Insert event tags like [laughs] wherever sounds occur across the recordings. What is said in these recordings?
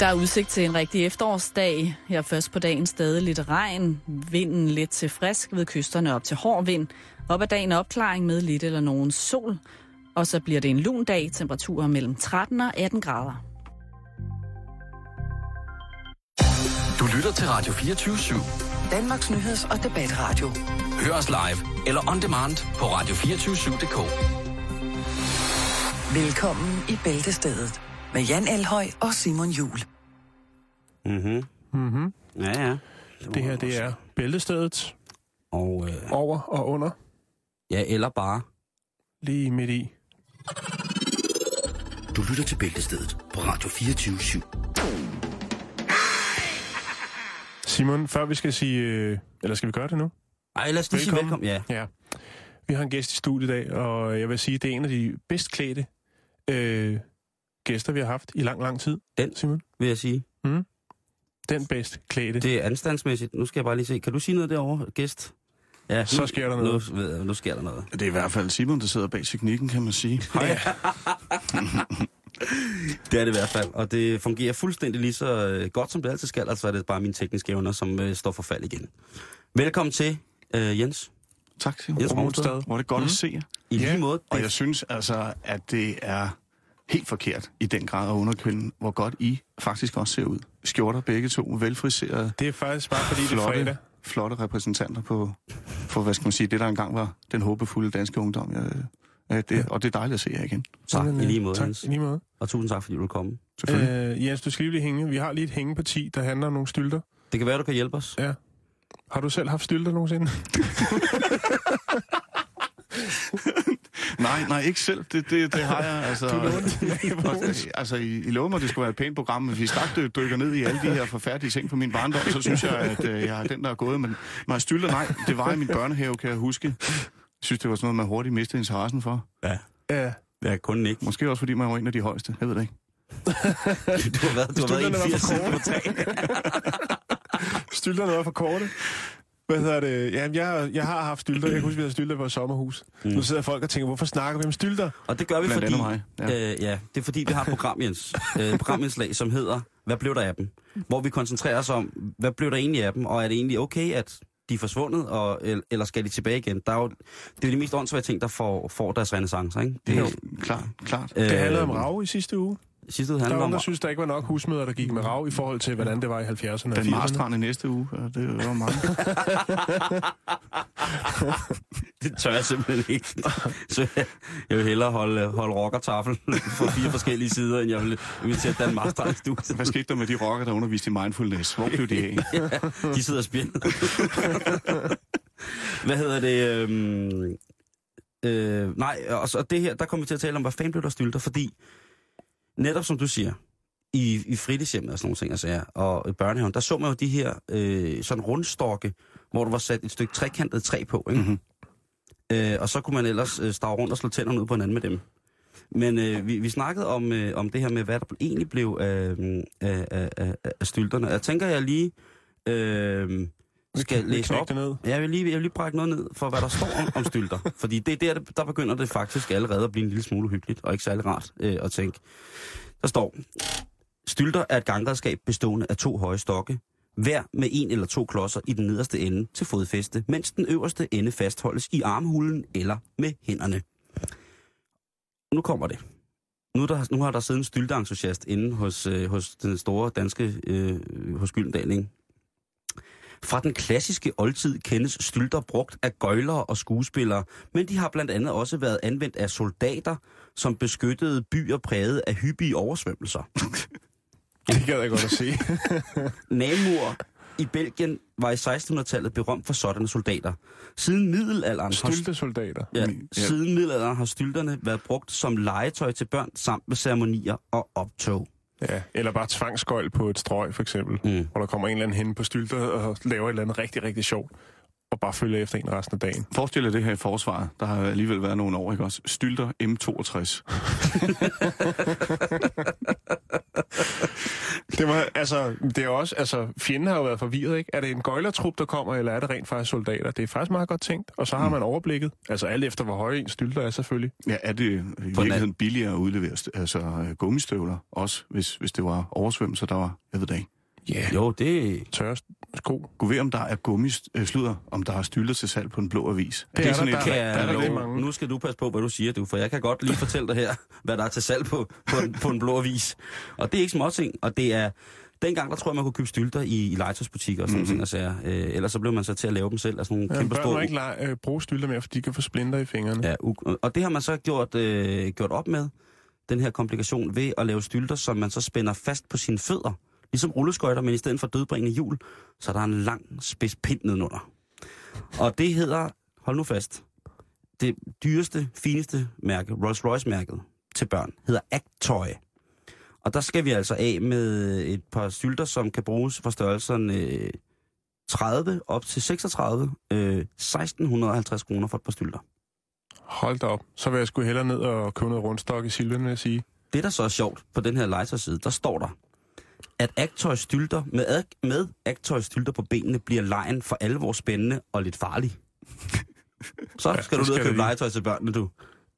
Der er udsigt til en rigtig efterårsdag. Her først på dagen stadig lidt regn. Vinden lidt til frisk ved kysterne op til hård vind. Op ad dagen opklaring med lidt eller nogen sol. Og så bliver det en lun dag. Temperaturer mellem 13 og 18 grader. Du lytter til Radio 24 /7. Danmarks nyheds- og debatradio. Hør os live eller on demand på radio247.dk. Velkommen i Bæltestedet med Jan Elhøj og Simon Jul. Mhm. Mhm. Ja, ja. Det her, det er bæltestedet Og, øh, over og under, ja, eller bare. lige midt i. Du lytter til Bæltestedet på Radio 24 /7. Simon, før vi skal sige... Øh, eller skal vi gøre det nu? Ej, lad os lige sige velkommen. Ja. Ja. Vi har en gæst i studiet i dag, og jeg vil sige, det er en af de bedst klædte øh, gæster, vi har haft i lang, lang tid. Den. Simon. vil jeg sige. Den bedst klædte. Det er anstandsmæssigt. Nu skal jeg bare lige se. Kan du sige noget derovre, gæst? Ja, Så sker der noget. Nu, ved jeg, nu sker der noget. Det er i hvert fald Simon, der sidder bag teknikken, kan man sige. [laughs] Hej. Det er det i hvert fald. Og det fungerer fuldstændig lige så øh, godt, som det altid skal. Altså er det bare mine tekniske evner, som øh, står for fald igen. Velkommen til, øh, Jens. Tak, Simon. Rungsted. Hvor er det godt mm. at se jer. I Ja, lige måde. Og Det, jeg synes altså, at det er helt forkert i den grad at underkende, hvor godt I faktisk også ser ud. Skjorter begge to, velfriserede, Det er faktisk bare fordi, det er flotte, fredag. flotte repræsentanter på, for, hvad skal man sige, det der engang var den håbefulde danske ungdom. Jeg, ja, det, og det er dejligt at se jer igen. tak, i lige måde, Tak, Jens. i lige måde. Og tusind tak, fordi du vil komme. Selvfølgelig. Øh, Jens, du skal lige blive hænge. Vi har lige et hængeparti, der handler om nogle stylter. Det kan være, du kan hjælpe os. Ja. Har du selv haft stylter nogensinde? [laughs] [laughs] Nej, nej, ikke selv. Det, det, det har jeg. Altså, Du lånte [laughs] altså, I, I lovede mig, at det skulle være et pænt program, men hvis I straks dy- dykker ned i alle de her forfærdelige ting på min barndom, så synes jeg, at øh, jeg er den, der er gået. Men mig stylter, nej, det var i min børnehave, kan jeg huske. Jeg synes, det var sådan noget, man hurtigt mistede interessen for. Ja. Ja. Ja, kun ikke. Måske også, fordi man var en af de højeste. Jeg ved det ikke. [laughs] Du har været, du har været Stylterne var 81 for siden du korte. var tre. [laughs] Stylterne var for korte. Hvad hedder det? Jamen, jeg, jeg har haft stylter. Jeg kan huske, vi havde stylter på et sommerhus. Mm. Nu sidder folk og tænker, hvorfor snakker vi om stylter? Og det gør vi, Blandt fordi... mig, Ja. Øh, ja, det er fordi, vi har et program, Jens. Øh, et programindslag, som hedder Hvad blev der af dem? Hvor vi koncentrerer os om, hvad blev der egentlig af dem? Og er det egentlig okay, at de er forsvundet, og, el- eller skal de tilbage igen? Der er jo, det er jo de mest åndssvage ting, der får, får deres renaissance, ikke? Det er jo klart, klart. Det handlede Øh, om rav i sidste uge. Sidste uge Der var handler nogen, om... der synes, der ikke var nok husmøder, der gik med rav i forhold til, hvordan det var i 70'erne og Den 80'erne. Marstrand i næste uge, og det var [laughs] mange. [laughs] Det tør jeg simpelthen ikke. [laughs] Så jeg, vil hellere holde, holde rockertafel på fire forskellige sider, end jeg vil invitere Dan Marstrand i studiet. Hvad skete der med de rockere, der underviste i mindfulness? Hvor blev de af? De sidder og spiller. hvad hedder det? Øhm, øh, nej, og så det her, der kommer vi til at tale om, hvad fanden blev der stylter, fordi netop som du siger, i, i fritidshjemmet og sådan nogle ting, altså, og i børnehaven, der så man jo de her øh, sådan rundstokke, hvor der var sat et stykke trekantet træ på, ikke? Mhm. Øh, og så kunne man ellers øh, stave rundt og slå tænderne ud på hinanden med dem. Men øh, vi, vi snakkede om, øh, om det her med, hvad der egentlig blev af, af, af, af, af stylterne. Jeg tænker, jeg lige øh, skal Vi læse op. ned. Jeg vil lige, jeg vil lige brække noget ned for, hvad der står om, om stylter. [laughs] Fordi det er der, der begynder det faktisk allerede at blive en lille smule hyggeligt, og ikke særlig rart øh, at tænke. Der står, stylter er et gangredskab bestående af to høje stokke, hver med en eller to klodser i den nederste ende til fodfæste, mens den øverste ende fastholdes i armhulen eller med hænderne. Nu kommer det. Nu, er der, nu har der siddet en stylteentusiast inde hos, øh, hos den store danske, øh, hos Gyldendal, ikke? Fra den klassiske oldtid kendes stylter brugt af gøjlere og skuespillere, men de har blandt andet også været anvendt af soldater, som beskyttede byer præget af hyppige oversvømmelser. [laughs] Det gad jeg godt at se. [laughs] Namur i Belgien var i 1600-tallet berømt for sådanne soldater. Siden middelalderen har, Styltesoldater. ja, Ja. siden middelalderen har stylterne været brugt som legetøj til børn samt ved ceremonier og optog. Ja, eller bare tvangsgøjl på et strøg, for eksempel. Mm. Hvor der kommer en eller anden hen på stylter og laver et eller andet rigtig, rigtig sjovt. Og bare følger efter en resten af dagen. Forestil dig det her i forsvaret. Der har alligevel været nogle år, ikke også? Stylter M62. [laughs] Det var, altså, det er også, altså, fjenden har jo været forvirret, ikke? Er det en gøjlertrup, der kommer, eller er det rent faktisk soldater? Det er faktisk meget godt tænkt, og så har man overblikket. Altså alt efter, hvor høje en stylter er selvfølgelig. Ja, er det i virkeligheden billigere at udlevere altså, øh, gummistøvler også, hvis, hvis det var oversvømmelse, der var, jeg ved det ikke. Ja, yeah. Jo, det... tørre sko. Gå ved, om der er gummisluder, om der er stylter til salg på en blå avis. Det er sådan der, et- der Kan er jeg der love- rigtig mange. Nu skal du passe på, hvad du siger, du, for jeg kan godt lige fortælle dig her, hvad der er til salg på, på, en, på en blå avis. Og det er ikke småting, og det er... Dengang, der tror jeg, man kunne købe stylter i, i legetøjsbutikker og sådan mm-hmm. ting. Altså, øh, ellers så blev man så til at lave dem selv, altså nogle Ja, kæmpe børn store... må ikke lege, øh, bruge stylter mere, for de kan få splinter i fingrene. Ja, u- og det har man så gjort, øh, gjort op med, den her komplikation, ved at lave stylter, som man så spænder fast på sine fødder. Ligesom rulleskøjter, men i stedet for dødbringende hjul, så er der en lang spids pind nedenunder. Og det hedder, hold nu fast, det dyreste, fineste mærke, Rolls-Royce-mærket til børn, hedder Actoy. Og der skal vi altså af med et par stylter, som kan bruges for størrelserne øh, 30 op til 36, øh, 1650 kroner for et par stylter. Hold da op. Så vil jeg sgu hellere ned og købe noget rundstok i Silven, vil jeg sige. Det, der så er sjovt på den her legetøjside, der står der, at Actoy stylter, med, ad- med Actoy stylter på benene, bliver lejen for alvor spændende og lidt farlig. Så Ja, skal du så ned og købe legetøj til børnene, du.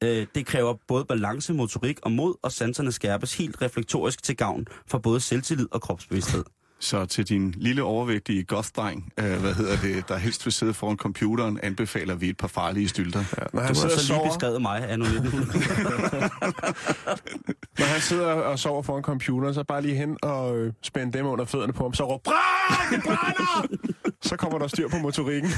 Øh, det kræver både balance, motorik og mod, og sanserne skærpes helt reflektorisk til gavn for både selvtillid og kropsbevidsthed. Så til din lille overvægtige goth-dreng, øh, hvad hedder det, der helst vil sidde foran computeren, anbefaler vi et par farlige stylter. Ja, når, Du har så lige sover, beskrevet mig af nu 1900. når han sidder og sover foran computeren, så bare lige hen og øh, spænde dem under fødderne på ham, så råber, brænd, det brænder! [laughs] så kommer der styr på motorikken.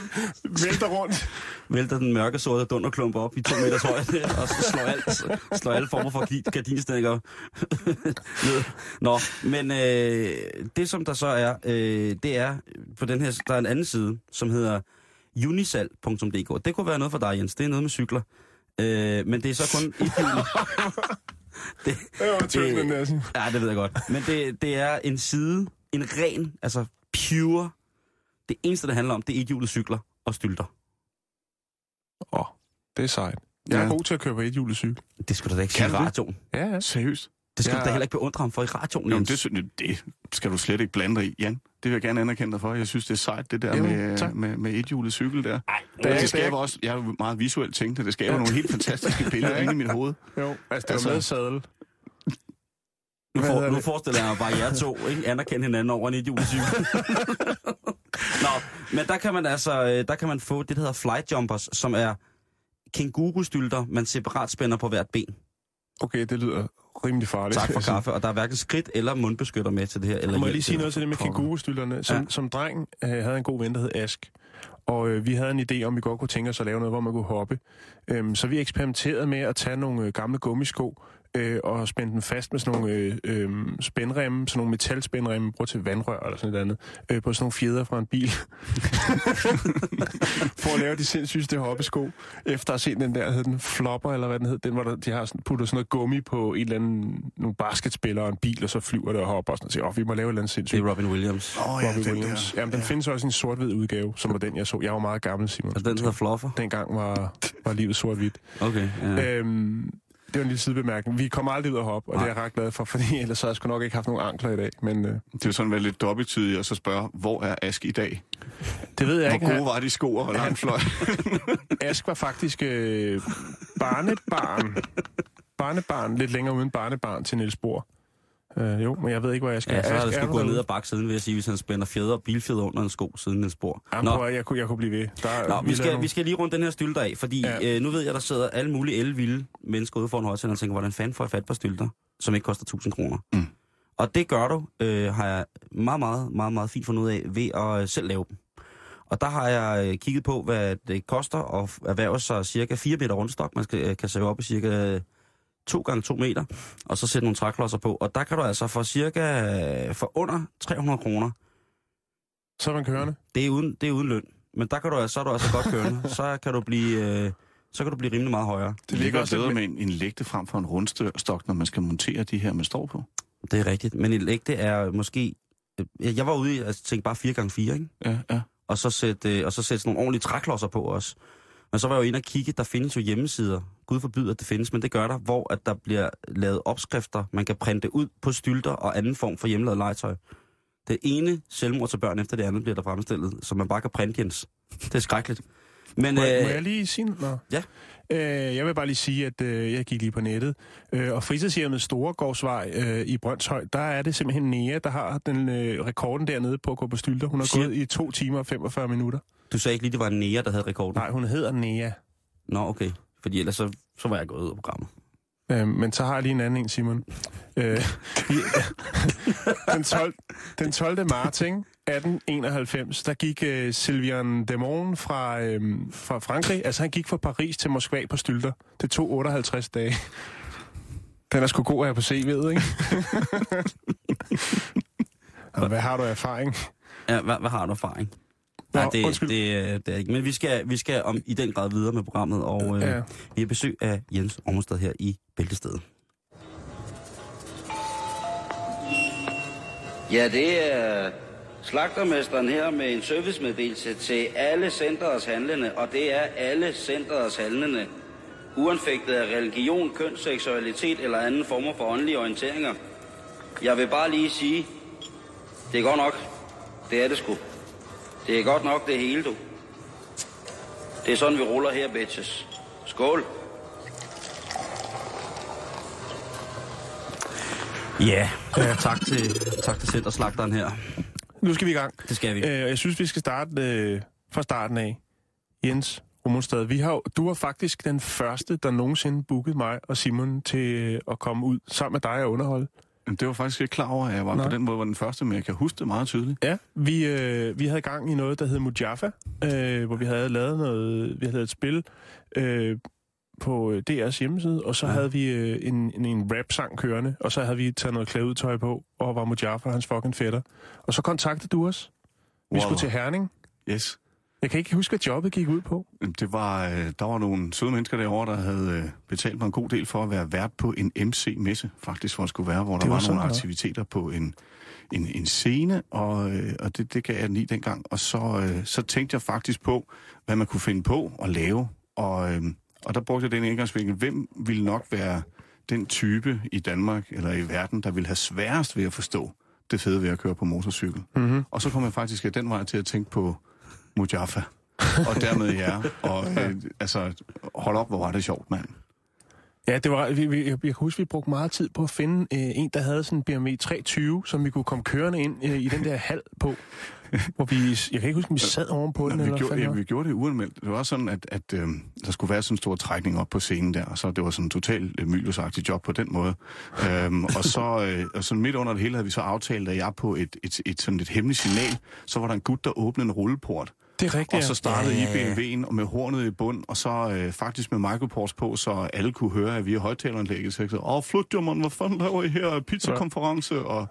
[laughs] Vælter rundt. vælter den mørke sorte dunderklump op i to meters højde, [laughs] og så slår, alt, slår alle former for gardinstækker ned. Nå, men øh, det som der så er, øh, det er på den her, der er en anden side, som hedder unisal.dk. Det kunne være noget for dig, Jens. Det er noget med cykler. Øh, men det er så kun et [laughs] det, Det sådan. Ja, det ved jeg godt. Men det, det er en side, en ren, altså pure. Det eneste, det handler om, det er ethjulet cykler og stylter. Åh, oh, det er sejt. Jeg er Ja. god til at køre på et hjulet cykel. Det skulle du da ikke sige det? radioen. Ja, ja. Seriøst? Det skal Ja. du da heller ikke beundre ham for i radioen, Jamen, Jens. det, det skal du slet ikke blande dig i, Jan. Det vil jeg gerne anerkende dig for. Jeg synes, det er sejt, det der Jo, med, tak. med, med ethjulet cykel der. Det er- det skaber også, jeg er jo meget visuelt tænkt, det skaber nogle helt fantastiske [laughs] billeder inde i mit hoved. Jo, altså det Altså- var med sadel. nu, for, nu det? forestiller jeg mig bare jer to, ikke? Anerkende hinanden over en ethjulet cykel. [laughs] Nå, men der kan man altså, øh, der kan man få det, der hedder flight jumpers, som er kængurustylter, man separat spænder på hvert ben. Okay, det lyder rimelig farligt. Tak for [laughs] kaffe, og der er hverken skridt eller mundbeskytter med til det her. Eller Må jeg lige sige noget til det med kængurustylterne? Som, Ja. som dreng øh, havde en god ven, der hed Ask. Og øh, vi havde en idé om, vi godt kunne tænke os at lave noget, hvor man kunne hoppe. Øhm, så vi eksperimenterede med at tage nogle øh, gamle gummisko øh, og spænde dem fast med sådan nogle øh, øh, spændremme, sådan nogle metalspændremme, bruger til vandrør eller sådan noget andet, øh, på sådan nogle fjeder fra en bil. [laughs] For at lave de sindssygste hoppesko, efter at have set den der, hed den Flopper, eller hvad den hed, den hvor der, de har sådan, puttet sådan noget gummi på en eller anden, nogle basketspillere og en bil, og så flyver det og hopper og sådan noget. Så, åh, vi må lave et eller andet Det sindssygt. er Robin Williams. Åh oh, Ja, Robbie Williams. Jamen, den ja. findes også i en sort-hvid udgave, som var den, jeg så. Jeg var meget gammel, Simon. Altså den hedder Fluffer. Dengang var, var livet sort-hvidt. Okay, ja. Øhm, det var en lille sidebemærkning. Vi kommer aldrig ud at hoppe, og det er jeg ret glad for, [laughs] fordi ellers så havde jeg sgu nok ikke haft nogen ankler i dag. Men øh, Det er sådan være lidt dobbelttydigt at så spørge, hvor er Ask i dag? det ved jeg Hvor ikke. gode Han, var de sko og lang fløj? [laughs] Ask var faktisk øh, barnebarn. Barnebarn, lidt længere uden barnebarn til Niels Bohr. Øh, jo, men jeg ved ikke, hvor jeg skal. Ja, så har det du gået ned derude? ad baksiden, vil jeg sige, hvis han spænder fjeder og bilfjeder under en sko siden en spor. Jamen, Nå, prøv, jeg, kunne, jeg kunne blive ved. Der, Nå, vi, skal, nogle- vi skal lige rundt den her stylter af, fordi Ja. øh, nu ved jeg, der sidder alle mulige elvilde mennesker ude foran højtalen og tænker, hvordan fanden får jeg fat på stylter, som ikke koster 1000 kroner. Mm. Og det gør du, øh, har jeg meget, meget, meget, meget fint fundet ud af, ved at øh, selv lave dem. Og der har jeg øh, kigget på, hvad det koster at erhverve sig cirka 4 meter rundstok. Man skal, øh, kan save op i cirka 2 gange 2 meter, og så sætte nogle træklodser på. Og der kan du altså for cirka for under 300 kroner Så er man kørende. det er uden, det er uden løn. Men der kan du, altså- så er du altså godt kørende. [laughs] så kan du blive, øh, så kan du blive rimelig meget højere. Det ligger også bedre med en, en lægte frem for en rundstok, når man skal montere de her, man står på. Det er rigtigt. Men en lægte er måske... øh, Jeg var ude i at tænke bare 4x4, ikke? Ja, ja. Og så sætte, øh, og så sætte sådan nogle ordentlige træklodser på også. Men så var jeg jo inde og kigge, der findes jo hjemmesider, Gud forbyder, at det findes, men det gør der, hvor at der bliver lavet opskrifter, man kan printe ud på stylter og anden form for hjemmelavet legetøj. Det ene selvmord til børn efter det andet bliver der fremstillet, så man bare kan printe, Jens. Det er skrækkeligt. Men, Må, øh, må jeg lige sige Nå. Ja. Øh, jeg vil bare lige sige, at øh, jeg gik lige på nettet, øh, og fritidshjemmet Storegårdsvej øh, i Brøndshøj, der er det simpelthen Nea, der har den øh, rekorden dernede på at gå på stylter. Hun har Siger- gået i 2 timer og 45 minutter. Du sagde ikke lige, det var Nea, der havde rekorden? Nej, hun hedder Nea. Nå, okay. Fordi ellers så, så var jeg gået ud af programmet. Øh, men så har jeg lige en anden en, Simon. Øh, den, 12, den 12. marts, ikke? 1891, der gik øh, Sylvian Demon fra, øh, fra Frankrig, altså han gik fra Paris til Moskva på stylter. Det tog 58 dage. Den er sgu god at have på CV'et, ikke? [laughs] Og hvad har du erfaring? Ja, hvad, hvad har du erfaring? Nej, det, undskyld. det, øh, det er ikke. Men vi skal, vi skal om, i den grad videre med programmet, og øh, ja. vi har besøg af Jens Ormestad her i Bæltestedet. Ja, det er slagtermesteren her med en servicemeddelelse til alle centerets handlende, og det er alle centerets handlende. Uanfægtet af religion, køn, seksualitet eller anden former for åndelige orienteringer. Jeg vil bare lige sige, det er godt nok. Det er det sgu. Det er godt nok det hele, du. Det er sådan, vi ruller her, bitches. Skål. Ja, ja. tak til, tak til Centerslagteren her. Nu skal vi i gang. Det skal vi. Øh, jeg synes, vi skal starte øh, fra starten af. Jens Rummelstad, vi har, du var faktisk den første, der nogensinde bookede mig og Simon til øh, at komme ud sammen med dig og underholde. Det var faktisk ikke klar over, at jeg var Nå. på den måde var den første, men jeg kan huske det meget tydeligt. Ja, vi, øh, vi havde gang i noget, der hed Mujaffa, øh, hvor vi havde lavet noget, vi havde lavet et spil øh, på øh, DR's hjemmeside, og så ja. havde vi øh, en, en, en rap-sang kørende, og så havde vi taget noget klædetøj på, og var Mujaffa hans fucking fætter. Og så kontaktede du os. Vi Wow. skulle til Herning. Yes. Jeg kan ikke huske, hvad jobbet gik ud på. Det var, øh, der var nogle søde mennesker derovre, der havde øh, betalt mig en god del for at være vært på en MC-messe, faktisk, hvor det skulle være, hvor der Det var var, sådan nogle noget. aktiviteter på en, en, en scene, og, øh, og det, det gav jeg den i dengang. Og så, så tænkte jeg faktisk på, hvad man kunne finde på at lave, og, og der brugte jeg den indgangsvinkel. Hvem ville nok være den type i Danmark eller i verden, der ville have sværest ved at forstå det fede ved at køre på motorcykel? Mm-hmm. Og så kom jeg faktisk af den vej til at tænke på Mujaffa. og dermed jer. [laughs] Og øh, altså, hold op, hvor var det sjovt, mand. Ja, det var, vi, vi, jeg, kan huske, vi brugte meget tid på at finde øh, en, der havde sådan en BMW 320, som vi kunne komme kørende ind øh, i den der hal på. [laughs] hvor vi, jeg kan ikke huske, om vi sad ovenpå den, Nå, vi, eller gjorde, ja, vi gjorde det uanmeldt. Det var sådan, at, at øh, der skulle være sådan en stor trækning op på scenen der, og så det var sådan en total øh, myldosagtig job på den måde. øhm, og så [laughs] øh, og sådan midt under det hele havde vi så aftalt, at jeg på et, et, et, sådan et hemmeligt signal, så var der en gut, der åbnede en rulleport. Det er rigtigt, Og så startede ja, ja, ja. I BMW'en og med hornet i bund, og så øh, faktisk med microports på, så alle kunne høre, at vi er højtaleranlægget. Så jeg sagde, åh, flyt man, hvad fanden laver I her? Pizzakonference? Og, og,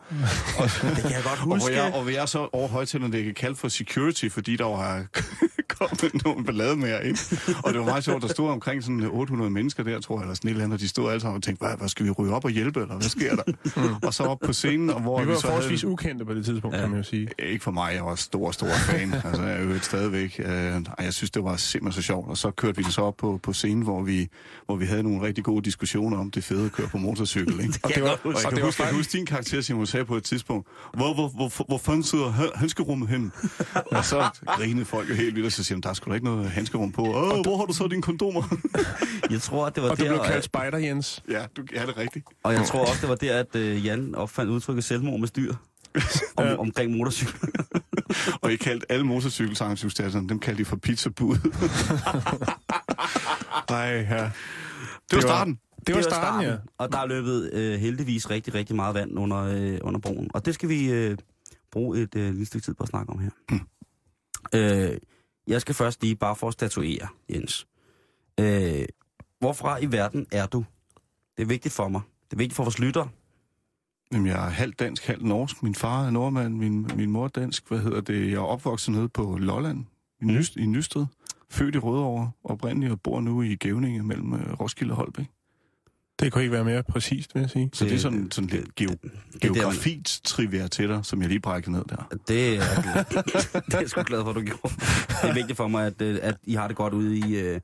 [laughs] Det kan jeg godt og, hvor jeg, og hvor jeg så over højtaleranlægget kaldte for security, fordi der var [laughs] kommet nogle ballade med ikke? Og det var meget sjovt, der stod omkring sådan 800 mennesker der, tror jeg, eller sådan et eller andet, og de stod alle sammen og tænkte, hvad, hvad skal vi ryge op og hjælpe, eller hvad sker der? [laughs] og så op på scenen, og hvor Vi vi, var så forholdsvis havde... ukendte på det tidspunkt, ja. kan man jo sige. Ikke for mig, jeg var stor, stor fan. altså, jeg er jo stadigvæk. Øh, jeg synes, det var simpelthen så sjovt. Og så kørte vi det så op på, på scenen, hvor vi, hvor vi havde nogle rigtig gode diskussioner om det fede at køre på motorcykel. Ikke? [laughs] Og det var, Og jeg kan det var huske, faktisk, huske din karakter, Simon, sagde på et tidspunkt, hvor, hvor, hvor, hvor fanden sidder handskerummet hen? [laughs] og så grinede folk jo helt vildt, og så siger de, der er sgu da ikke noget handskerum på. Åh, hvor har du så dine kondomer? [laughs] Jeg tror, at det var og du der, blev og, kaldt spider, Jens. ja, du er det rigtigt. og jeg tror også, det var der, at øh, Jan opfandt udtrykket selvmord med styr. [laughs] Om, Ja. omkring motorcykel. [laughs] Og I kaldte alle motorcykelsangsudstasserne, dem kaldte I for pizzabud. [laughs] Nej, ja. det var var- starten. Det var starten, ja. Og der er løbet øh, heldigvis rigtig, rigtig meget vand under, øh, under broen. Og det skal vi øh, bruge et øh, lille stykke tid på at snakke om her. øh, jeg skal først lige bare for at statuere, Jens. Øh, hvorfra i verden er du? Det er vigtigt for mig. Det er vigtigt for vores lytter. Jamen, jeg er halvt dansk, halvt norsk. Min far er nordmand, min, min mor er dansk. Hvad hedder det? Jeg er opvokset nede på Lolland, i, Mm. Nyst, i Nysted. Født i Rødovre oprindeligt og bor nu i Gævninge mellem øh, Roskilde og Holbæk. Det kunne ikke være mere præcist, vil jeg sige. Så det er sådan, sådan lidt geo, der, man- geografisk trivia til dig, som jeg lige brækkede ned der. Det er, [laughs] det er jeg sgu glad for, at du gjorde. Det er vigtigt for mig, at, øh, at I har det godt ude i, øh,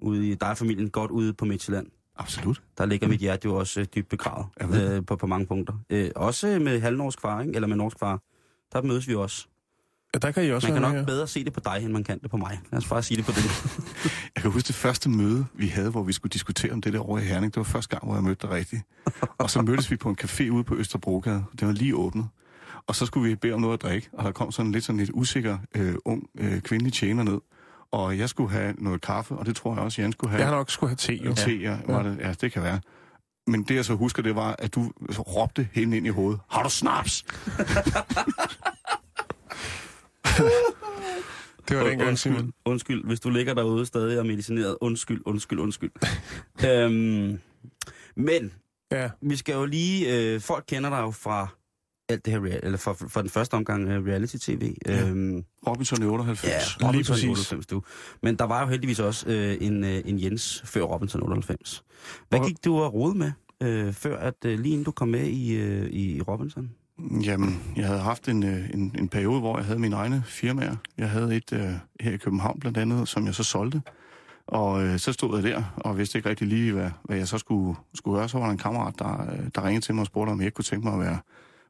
ude i dig og familien, godt ude på Midtjylland. Absolut. Der ligger mit hjerte jo også øh, dybt begravet øh, på, på mange punkter. Øh, også med halvnorsk far, ikke? eller med norsk far. Der mødes vi også. Ja, der kan I også Man kan nok med. bedre se det på dig, end man kan det på mig. Lad os bare sige det på det. [laughs] Jeg kan huske det første møde, vi havde, hvor vi skulle diskutere om det der over i Herning. Det var første gang, hvor jeg mødte dig rigtigt. Og så mødtes vi på en café ude på Østerbrogade. Det var lige åbnet. Og så skulle vi bede om noget at drikke, og der kom sådan lidt sådan lidt usikker øh, ung øh, kvindelig tjener ned. Og jeg skulle have noget kaffe, og det tror jeg også, Jan skulle have. Jeg har nok skulle have te, jo. Te, ja. Var det, ja, det kan være. Men det, jeg så husker, det var, at du råbte hende ind i hovedet. Har du snaps? [laughs] Det var dengang, undskyld, Simon. undskyld, hvis du ligger derude stadig og er medicineret. Undskyld, undskyld, undskyld. [laughs] øhm, men Ja, vi skal jo lige... Øh, folk kender dig jo fra alt det her, eller fra, fra den første omgang af reality-tv. Ja. Øhm, Robinson i 98. Ja, Robinson præcis. 98, du. Men der var jo heldigvis også øh, en, øh, en Jens før Robinson 98. Hvad gik du og rode med, øh, før at øh, lige inden du kom med i, øh, i Robinson? Jamen, jeg havde haft en, øh, en, en periode, hvor jeg havde mine egne firmaer. Jeg havde et øh, her i København blandt andet, som jeg så solgte. Og øh, så stod jeg der, og vidste ikke rigtig lige, hvad, hvad jeg så skulle, skulle gøre. Så var der en kammerat, der, øh, der ringede til mig og spurgte, om jeg ikke kunne tænke mig at være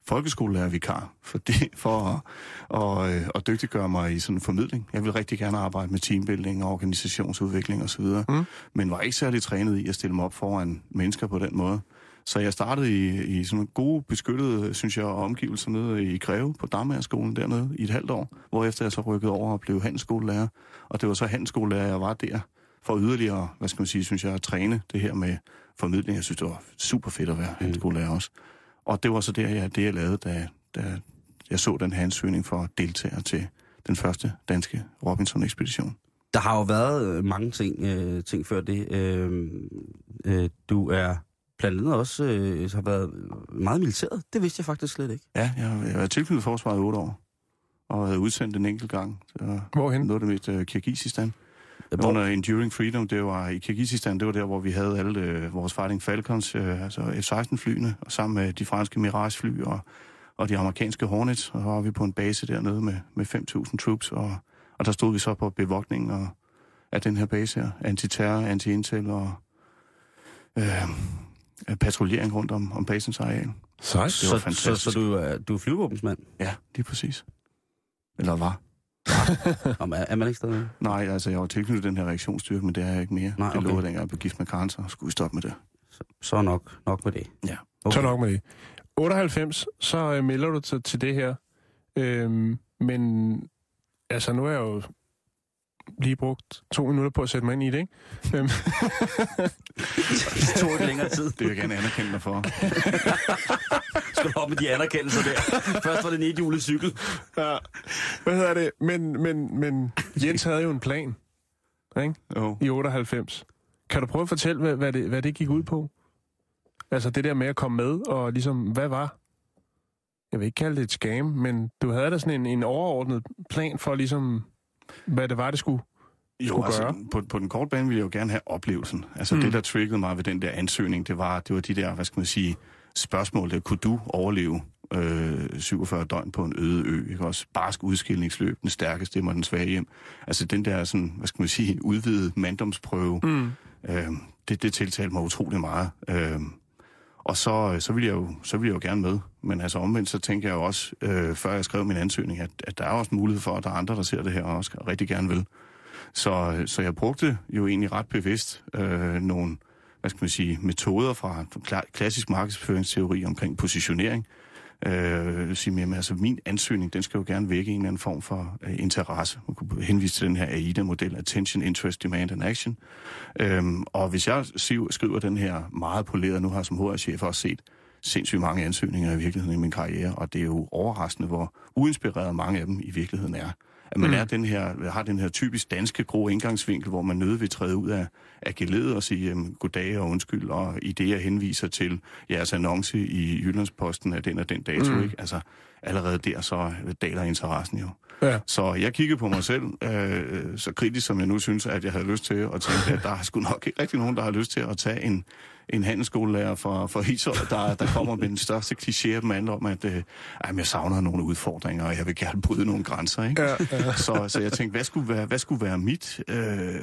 folkeskolelærervikar, for, det, for at, og, øh, at dygtiggøre mig i sådan en formidling. Jeg ville rigtig gerne arbejde med teambuilding og organisationsudvikling osv., mm. men var ikke særlig trænet i at stille mig op foran mennesker på den måde. Så jeg startede i, i sådan nogle gode, beskyttede, synes jeg, omgivelser nede i Greve på Damagerskolen dernede i et halvt år, hvorefter jeg så rykkede over og blev handelsskolelærer. Og det var så handelsskolelærer, jeg var der, for yderligere, hvad skal man sige, synes jeg, at træne det her med formidling. Jeg synes, det var super fedt at være handelsskolelærer også. Og det var så der, jeg, det, jeg lavede, da, da jeg så den her ansøgning for deltager til den første danske Robinson-ekspedition. Der har jo været øh, mange ting, øh, ting før det. Øh, øh, du er blandt andet også øh, har været meget militæret. Det vidste jeg faktisk slet ikke. Ja, jeg, har- jeg var tilknyttet forsvaret i otte år, og havde udsendt en enkelt gang. Så Hvorhen? noget af det mest uh, Kirgisistan. Hvor, Under Enduring Freedom, det var i Kirgisistan, det var der, hvor vi havde alle øh, vores Fighting Falcons, øh, altså F-16-flyene, og sammen med de franske Mirage-fly og, og de amerikanske Hornets, og så var vi på en base dernede med, med 5.000 troops, og, og der stod vi så på bevogtningen og, af den her base her, antiterror, anti-intel og øh, patruljering rundt om, om basens areal. Sejt. var så, så, fantastisk. så du, er, du er flyvåbensmand? Ja, lige præcis. Eller var. Om, er, er man ikke stadig? Nej, altså jeg var tilknyttet den her reaktionsstyrke, men det er jeg ikke mere. Nej, Det okay. lå jeg dengang jeg blev gift med Karen, så skulle vi stoppe med det. Så, så nok, nok med det. Ja. Okay. Så nok med det. 98, så øh, melder du dig til det her. Øhm, men altså, nu har jeg jo lige brugt to minutter på at sætte mig ind i det, ikke? Øhm, [laughs] [laughs] Det tog ikke længere tid. Det vil jeg gerne anerkende dig for. [laughs] Skal op med de anerkendelser der. Først var det en ethjulet cykel. ja. Hvad hedder det? Men, men, men Jens havde jo en plan, ikke? Jo. I 98. Kan du prøve at fortælle, hvad, hvad, det, hvad det gik ud på? Altså det der med at komme med, og ligesom, hvad var? Jeg vil ikke kalde det et scam, men du havde da sådan en, en overordnet plan for ligesom, hvad det var, det skulle. Jo, skulle altså, gøre. på, på den korte bane ville jeg jo gerne have oplevelsen. Altså Mm. mm. det, der triggede mig ved den der ansøgning, det var, det var de der, hvad skal man sige, spørgsmål, der kunne du overleve øh, 47 døgn på en øde ø, ikke også? Barsk udskillingsløb, den stærke stemmer, den svage hjem. Altså den der, sådan, hvad skal man sige, udvidede manddomsprøve, Mm. øh, det, det tiltalte mig utrolig meget. Øh, og så, så, ville jeg jo, så ville jeg jo gerne med. Men altså omvendt, så tænker jeg jo også, øh, før jeg skrev min ansøgning, at, at der er også en mulighed for, at der er andre, der ser det her og også rigtig gerne vil. Så, så jeg brugte jo egentlig ret bevidst øh, nogle hvad skal man sige, metoder fra klassisk markedsføringsteori omkring positionering. Øh, sige mere med, altså min ansøgning, den skal jo gerne vække en eller anden form for øh, interesse. Man kunne henvise til den her AIDA-model, Attention, Interest, Demand and Action. Øhm, og hvis jeg skriver den her meget polerede, nu har jeg som HR-chef også set sindssygt mange ansøgninger i virkeligheden i min karriere, og det er jo overraskende, hvor uinspireret mange af dem i virkeligheden er. At man Mm. er den her, har den her typisk danske grå indgangsvinkel, hvor man nødt vil træde ud af, af geledet og sige goddag og undskyld, og i det, jeg henviser til jeres annonce i Jyllandsposten af den og den dato, Mm. ikke? Altså, allerede der, så daler interessen jo. Ja. Så jeg kiggede på mig selv, øh, så kritisk som jeg nu synes, at jeg havde lyst til, og tænkte, at der er sgu nok ikke rigtig nogen, der har lyst til at tage en, en handelsskolelærer fra, fra Ishøj, der, der kommer med den største kliché af dem handler om, at øh, ej, jeg savner nogle udfordringer, og jeg vil gerne bryde nogle grænser. Ikke? Ja, ja. Så, så jeg tænkte, hvad skulle være, hvad skulle være mit, øh,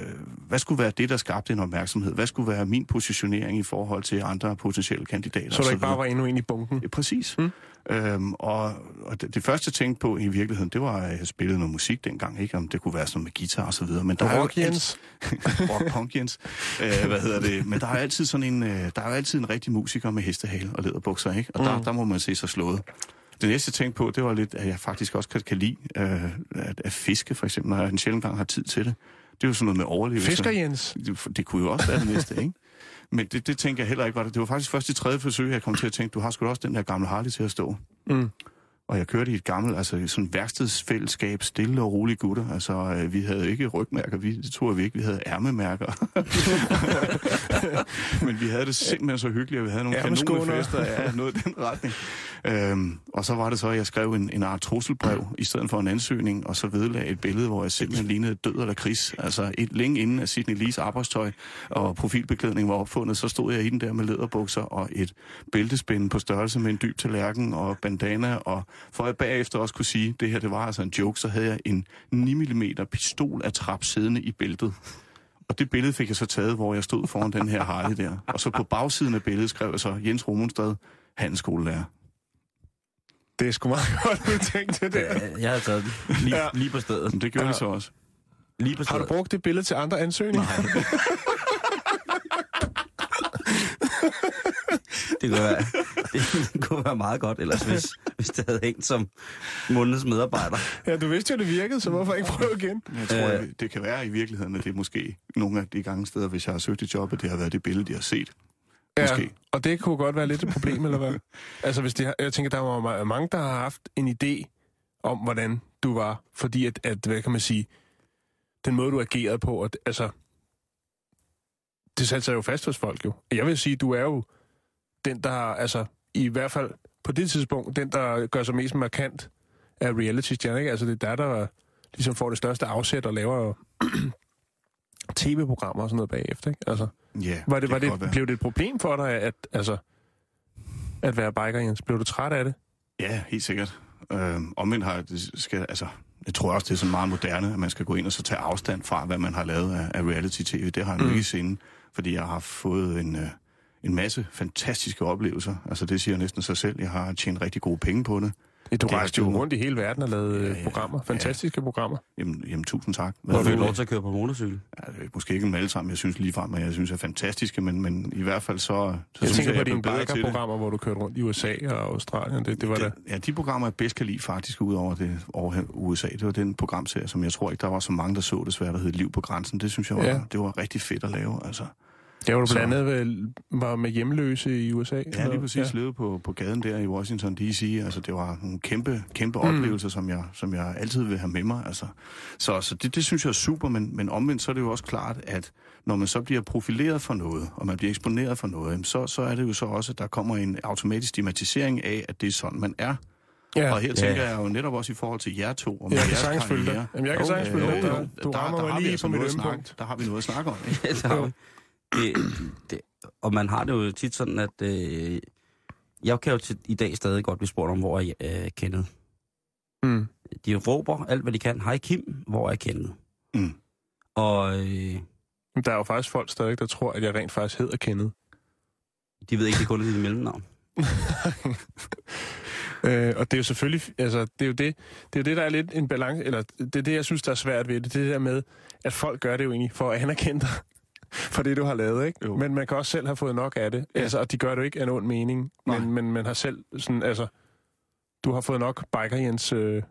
hvad skulle være det, der skabte en opmærksomhed? Hvad skulle være min positionering i forhold til andre potentielle kandidater? Så der ikke bare var endnu en i bunken. Ja, præcis. Mm. Øhm, og og det, det første, jeg tænkte på i virkeligheden, det var, at jeg spillede noget musik dengang, ikke? Om det kunne være sådan med guitar og så videre. Men der er jo Rock Jens. rock punk Jens. Øh, hvad hedder det? Men der er altid sådan en, øh, der er altid en rigtig musiker med hestehale og læderbukser, ikke? Og der, Mm. der må man se sig slået. Det næste, jeg tænkte på, det var lidt, at jeg faktisk også kan, kan lide øh, at, at fiske, for eksempel, når jeg en sjældent gang har tid til det. Det er jo sådan noget med overlevelse. Fisker Jens. Det, det kunne jo også være det næste, ikke? Men det, det tænker jeg heller ikke var det. Det var faktisk først i tredje forsøg, jeg kom til at tænke, du har sgu også den der gamle Harley til at stå. Mm. Og jeg kørte i et gammelt, altså sådan værkstedsfællesskab, stille og rolige gutter. Altså, øh, vi havde ikke rygmærker, vi, det tror vi ikke, vi havde ærmemærker. [laughs] Men vi havde det simpelthen så hyggeligt, og vi havde nogle kanonefester, ja, noget i den retning. Øhm, og så var det så, at jeg skrev en, en art trusselbrev, i stedet for en ansøgning, og så vedlagde et billede, hvor jeg simpelthen lignede død eller kris. Altså et længe inden, at Sidney Lees arbejdstøj og profilbeklædning var opfundet, så stod jeg i den der med læderbukser og et bæltespænde på størrelse med en dyb tallerken og bandana, og for at bagefter også kunne sige, at det her det var altså en joke, så havde jeg en 9 mm pistol af trap siddende i bæltet. Og det billede fik jeg så taget, hvor jeg stod foran den her Harley der. Og så på bagsiden af billedet skrev jeg så Jens Romonstad, handelsskolelærer. Det er sgu meget [laughs] godt udtænkt, det der. Øh, Jeg har taget den lige, Ja. lige på stedet. Men det gjorde Ja. ja. så også. Lige på Har stedet. du brugt det billede til andre ansøgninger? [laughs] Det kunne, være, [laughs] det kunne være meget godt, ellers hvis, hvis det havde hængt som månedens medarbejder. Ja, du vidste jo, det virkede, så hvorfor ikke prøve igen? Jeg tror, Øh. det kan være i virkeligheden, at det er måske nogle af de gange steder, hvis jeg har søgt et job, at det har været det billede, de har set. Ja, Måske. og det kunne godt være lidt et problem, eller hvad? [laughs] Altså, hvis de har, jeg tænker, der var ma- mange, der har haft en idé om, hvordan du var, fordi at, at hvad kan man sige, den måde, du agerede på, at, altså, det satte sig jo fast hos folk jo. Jeg vil sige, du er jo den, der, altså, i hvert fald på det tidspunkt, den, der gør sig mest markant af reality-stjerner, ikke? Altså, det er der, der ligesom får det største afsæt og laver [clears throat] tv-programmer og sådan noget bagefter, ikke? Altså, Ja, var det, var det, blev det et problem for dig, at, altså, at være biker, Jens? Blev du træt af det? Ja, helt sikkert. Øhm, omvendt har det skal, altså, jeg tror også, det er sådan meget moderne, at man skal gå ind og så tage afstand fra, hvad man har lavet af, af reality-tv. Det har jeg nu Mm. ikke i sinde, fordi jeg har fået en, øh, en masse fantastiske oplevelser. Altså, det siger næsten sig selv. Jeg har tjent rigtig gode penge på det. Du Det er rejste jo rundt i hele verden og lavede Ja, ja, ja, ja, programmer. Fantastiske ja. programmer. Jamen, jamen tusind tak. Hvor Hvad fik er du det? lov til at køre på motorcykel? Ja, det er måske ikke dem alle sammen, jeg synes lige frem, men jeg synes er fantastiske, men, men i hvert fald så, så Jeg synes tænker jeg, på jeg dine biker-programmer, hvor du kørte rundt i USA og Australien. Det, det var da... Det, ja, de programmer, jeg bedst kan lide faktisk ud over, det, over USA, det var den programserie, som jeg tror ikke, der var så mange, der så desværre, der hed Liv på grænsen. Det synes jeg var, Ja. ja. det var rigtig fedt at lave. Altså. Ja, hvor du blandt andet var med hjemløse i USA. Ja, lige præcis. Ja. Levede på, på gaden der i Washington D.C. Altså, det var nogle kæmpe, kæmpe mm. oplevelser, som jeg, som jeg altid vil have med mig. Altså. Så, så det, det synes jeg er super, men, men omvendt så er det jo også klart, at når man så bliver profileret for noget, og man bliver eksponeret for noget, så, så er det jo så også, at der kommer en automatisk stigmatisering af, at det er sådan, man er. Ja, Ja. Og her Ja. tænker jeg jo netop også i forhold til jer to. Med jeg kan sagtens følge dig. Jamen, jeg kan sagtens følge dig. Du rammer mig har vi lige altså på mit noget at ømme snakke- punkt. Der har vi noget at snakke om. Ikke? [laughs] Ja, det det, og man har det jo tit sådan, at øh, jeg kan jo til, i dag stadig godt blive spurgt om, hvor er øh, Kenneth. Mm. De råber alt, hvad de kan. Hej Kim, hvor er Kenneth? Mm. Og øh, Der er jo faktisk folk stadig, der tror, at jeg rent faktisk hedder Kenneth. de ved ikke, det kun er dit mellemnavn. [laughs] Øh, og det er jo selvfølgelig, altså, det er jo det, det er det, der er lidt en balance, eller det er det, jeg synes, der er svært ved det, det det der med, at folk gør det jo egentlig for at anerkende dig for det, du har lavet, ikke? Jo. Men man kan også selv have fået nok af det, Ja. altså, og de gør det jo ikke af en ond mening, Nej. men, men man har selv sådan, altså, du har fået nok biker Jens, øh,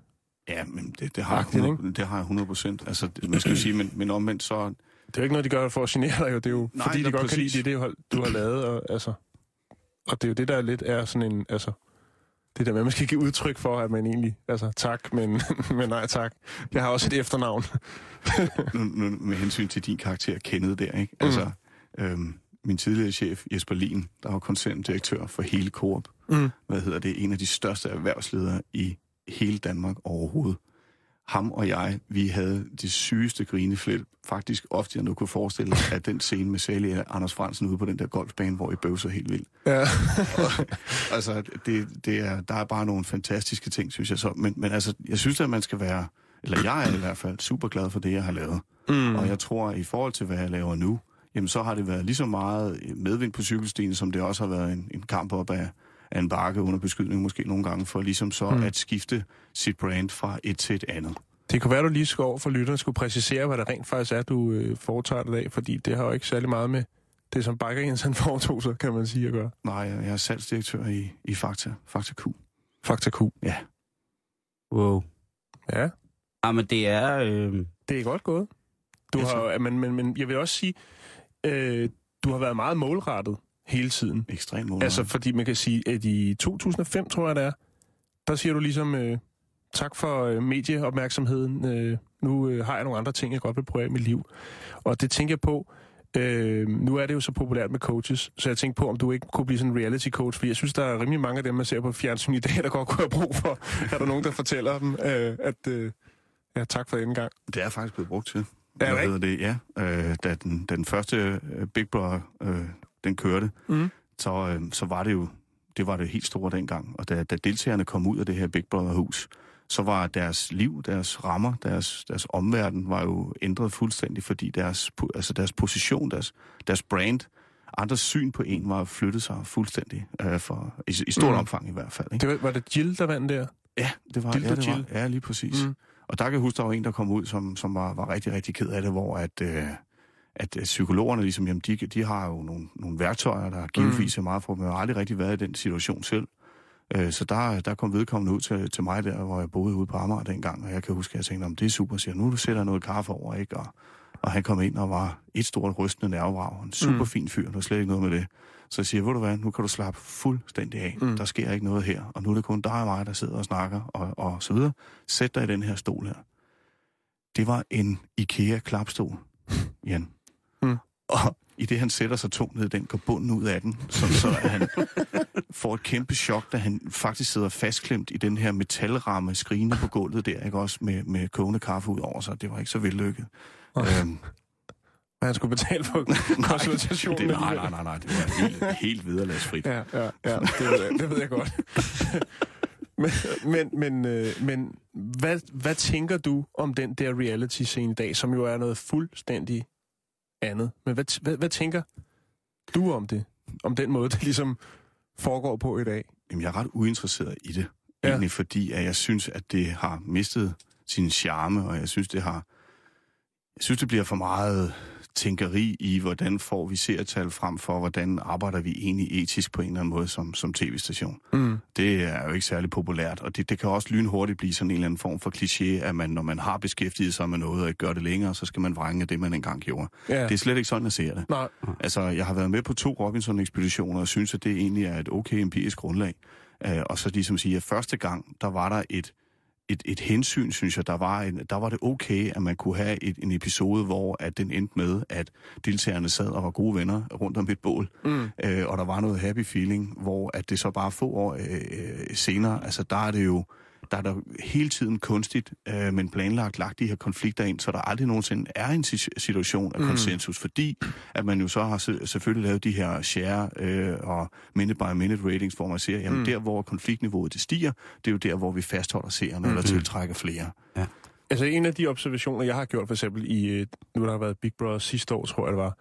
Ja, men det, det, har, jeg Agtigt, 100, det har jeg 100 procent. Altså, det, man skal sige, men, men omvendt så... det er jo ikke noget, de gør for at genere dig, jo. det er jo Nej, fordi, de godt kan lide præcis. det, det, du har, du har lavet, og, altså, og det er jo det, der lidt er sådan en, altså, det der med, at man skal give udtryk for, at man egentlig, altså tak, men, [laughs] men nej tak. Jeg har også et efternavn. [laughs] nu, nu, med hensyn til din karakter, Kenneth der, ikke? Altså, øhm, min tidligere chef, Jesper Lien, der var koncerndirektør for hele Coop, Mm. hvad hedder det, en af de største erhvervsledere i hele Danmark overhovedet, ham og jeg, vi havde det sygeste grineflip. Faktisk ofte, jeg nu kunne forestille mig, at den scene med Sally og Anders Fransen ude på den der golfbane, hvor I bøvser helt vildt. Ja. [laughs] altså, det, det er, der er bare nogle fantastiske ting, synes jeg så. Men, men altså, jeg synes, at man skal være, eller jeg er i hvert fald super glad for det, jeg har lavet. Mm. Og jeg tror, at i forhold til, hvad jeg laver nu, jamen så har det været lige så meget medvind på cykelstien, som det også har været en, en kamp op af, af en bakke under beskydning måske nogle gange, for ligesom så mm. at skifte sit brand fra et til et andet. Det kunne være, du lige skal over for lytterne skulle præcisere, hvad det rent faktisk er, du øh, foretager dig af, fordi det har jo ikke særlig meget med det, som Bakker Jens han [laughs] foretog sig, kan man sige, at gøre. Nej, jeg er salgsdirektør i, i Fakta, Fakta Q. Fakta Q. Ja. Wow. Ja, Ah, men det er... Øh, det er godt gået. Du har, men, men, men jeg vil også sige, øh, du har været meget målrettet hele tiden. Ekstremt målrettet. Altså, fordi man kan sige, at i 2005, tror jeg det er, der siger du ligesom, øh, tak for øh, medieopmærksomheden, øh, nu øh, har jeg nogle andre ting, jeg godt vil prøve af i mit liv. Og det tænker jeg på, øh, nu er det jo så populært med coaches, så jeg tænkte på, om du ikke kunne blive sådan en reality coach, for jeg synes, der er rimelig mange af dem, man ser på fjernsyn i dag, der godt kunne have brug for. er der nogen, der fortæller dem, øh, at øh, ja, tak for denne gang. Det er faktisk blevet brugt til. Er det det? Ja. Øh, da den, den første øh, Big Brother, øh, den kørte, Mm. så, øh, så var det jo det var det helt store dengang. Og da, da deltagerne kom ud af det her Big Brother-hus, så var deres liv, deres rammer, deres, deres omverden var jo ændret fuldstændig, fordi deres, altså deres position, deres, deres brand, andres syn på en var flyttet sig fuldstændig, øh, for, i, i stort Mm. omfang i hvert fald. Ikke? Det var, var det Jill, der vandt der? Ja, det var, Dildo ja, det var Jill. ja, lige præcis. Mm. Og der kan jeg huske, der var en, der kom ud, som, som var, var rigtig, rigtig ked af det, hvor at, øh, at psykologerne, ligesom, jamen, de, de har jo nogle, nogle værktøjer, der givetvis er meget for, men jeg har aldrig rigtig været i den situation selv. Øh, så der, der kom vedkommende ud til, til mig der, hvor jeg boede ude på Amager dengang, og jeg kan huske, at jeg tænkte, om det er super, siger, nu sætter jeg noget kaffe over, ikke? Og, og han kom ind og var et stort rystende nervevrag, en super fin fyr, der var slet ikke noget med det. Så jeg siger, ved du hvad, nu kan du slappe fuldstændig af. Mm. Mm. Der sker ikke noget her, og nu er det kun dig og mig, der sidder og snakker, og, og så videre. Sæt dig i den her stol her. Det var en IKEA-klapstol, Jan. Og i det, han sætter sig tungt ned, den går bunden ud af den, så, så han [laughs] får et kæmpe chok, da han faktisk sidder fastklemt i den her metalramme, skrigende på gulvet der, ikke også med, med kogende kaffe ud over sig. Det var ikke så vellykket. Øhm, Og han skulle betale for [laughs] konsultationen. nej, alligevel. nej, nej, nej, det var helt, helt vederlagsfrit. Ja, ja, ja det, ved jeg, det ved jeg godt. [laughs] men men, men, øh, men hvad, hvad tænker du om den der reality-scene i dag, som jo er noget fuldstændig andet? Men hvad, hvad, hvad tænker du om det? Om den måde, det ligesom foregår på i dag? Jamen, jeg er ret uinteresseret i det. Ja. Egentlig fordi, at jeg synes, at det har mistet sin charme, og jeg synes, det har... Jeg synes, det bliver for meget tænkeri i, hvordan får vi seertal frem for, hvordan arbejder vi egentlig etisk på en eller anden måde som, som tv-station. Mm. Det er jo ikke særlig populært, og det, det kan også lynhurtigt blive sådan en eller anden form for kliché, at man, når man har beskæftiget sig med noget og ikke gør det længere, så skal man vrænge det, man engang gjorde. Ja. Det er slet ikke sådan, jeg ser det. Nej. Altså, jeg har været med på to Robinson-ekspeditioner, og synes, at det egentlig er et okay empirisk grundlag. Uh, og så ligesom sige, at første gang, der var der et, et, et hensyn, synes jeg, der var, en, der var det okay, at man kunne have et, en episode, hvor at den endte med, at deltagerne sad og var gode venner rundt om et bål, Mm. øh, og der var noget happy feeling, hvor at det så bare få år øh, senere, altså der er det jo, der er der hele tiden kunstigt, øh, men planlagt lagt de her konflikter ind, så der aldrig nogensinde er en si- situation af Mm. konsensus, fordi at man jo så har se- selvfølgelig lavet de her share øh, og minute by minute ratings, hvor man siger, jamen Mm. der hvor konfliktniveauet det stiger, det er jo der, hvor vi fastholder seerne Mm. eller tiltrækker flere. Altså en af de observationer, jeg har gjort for eksempel i, øh, nu der har været Big Brother sidste år, tror jeg det var,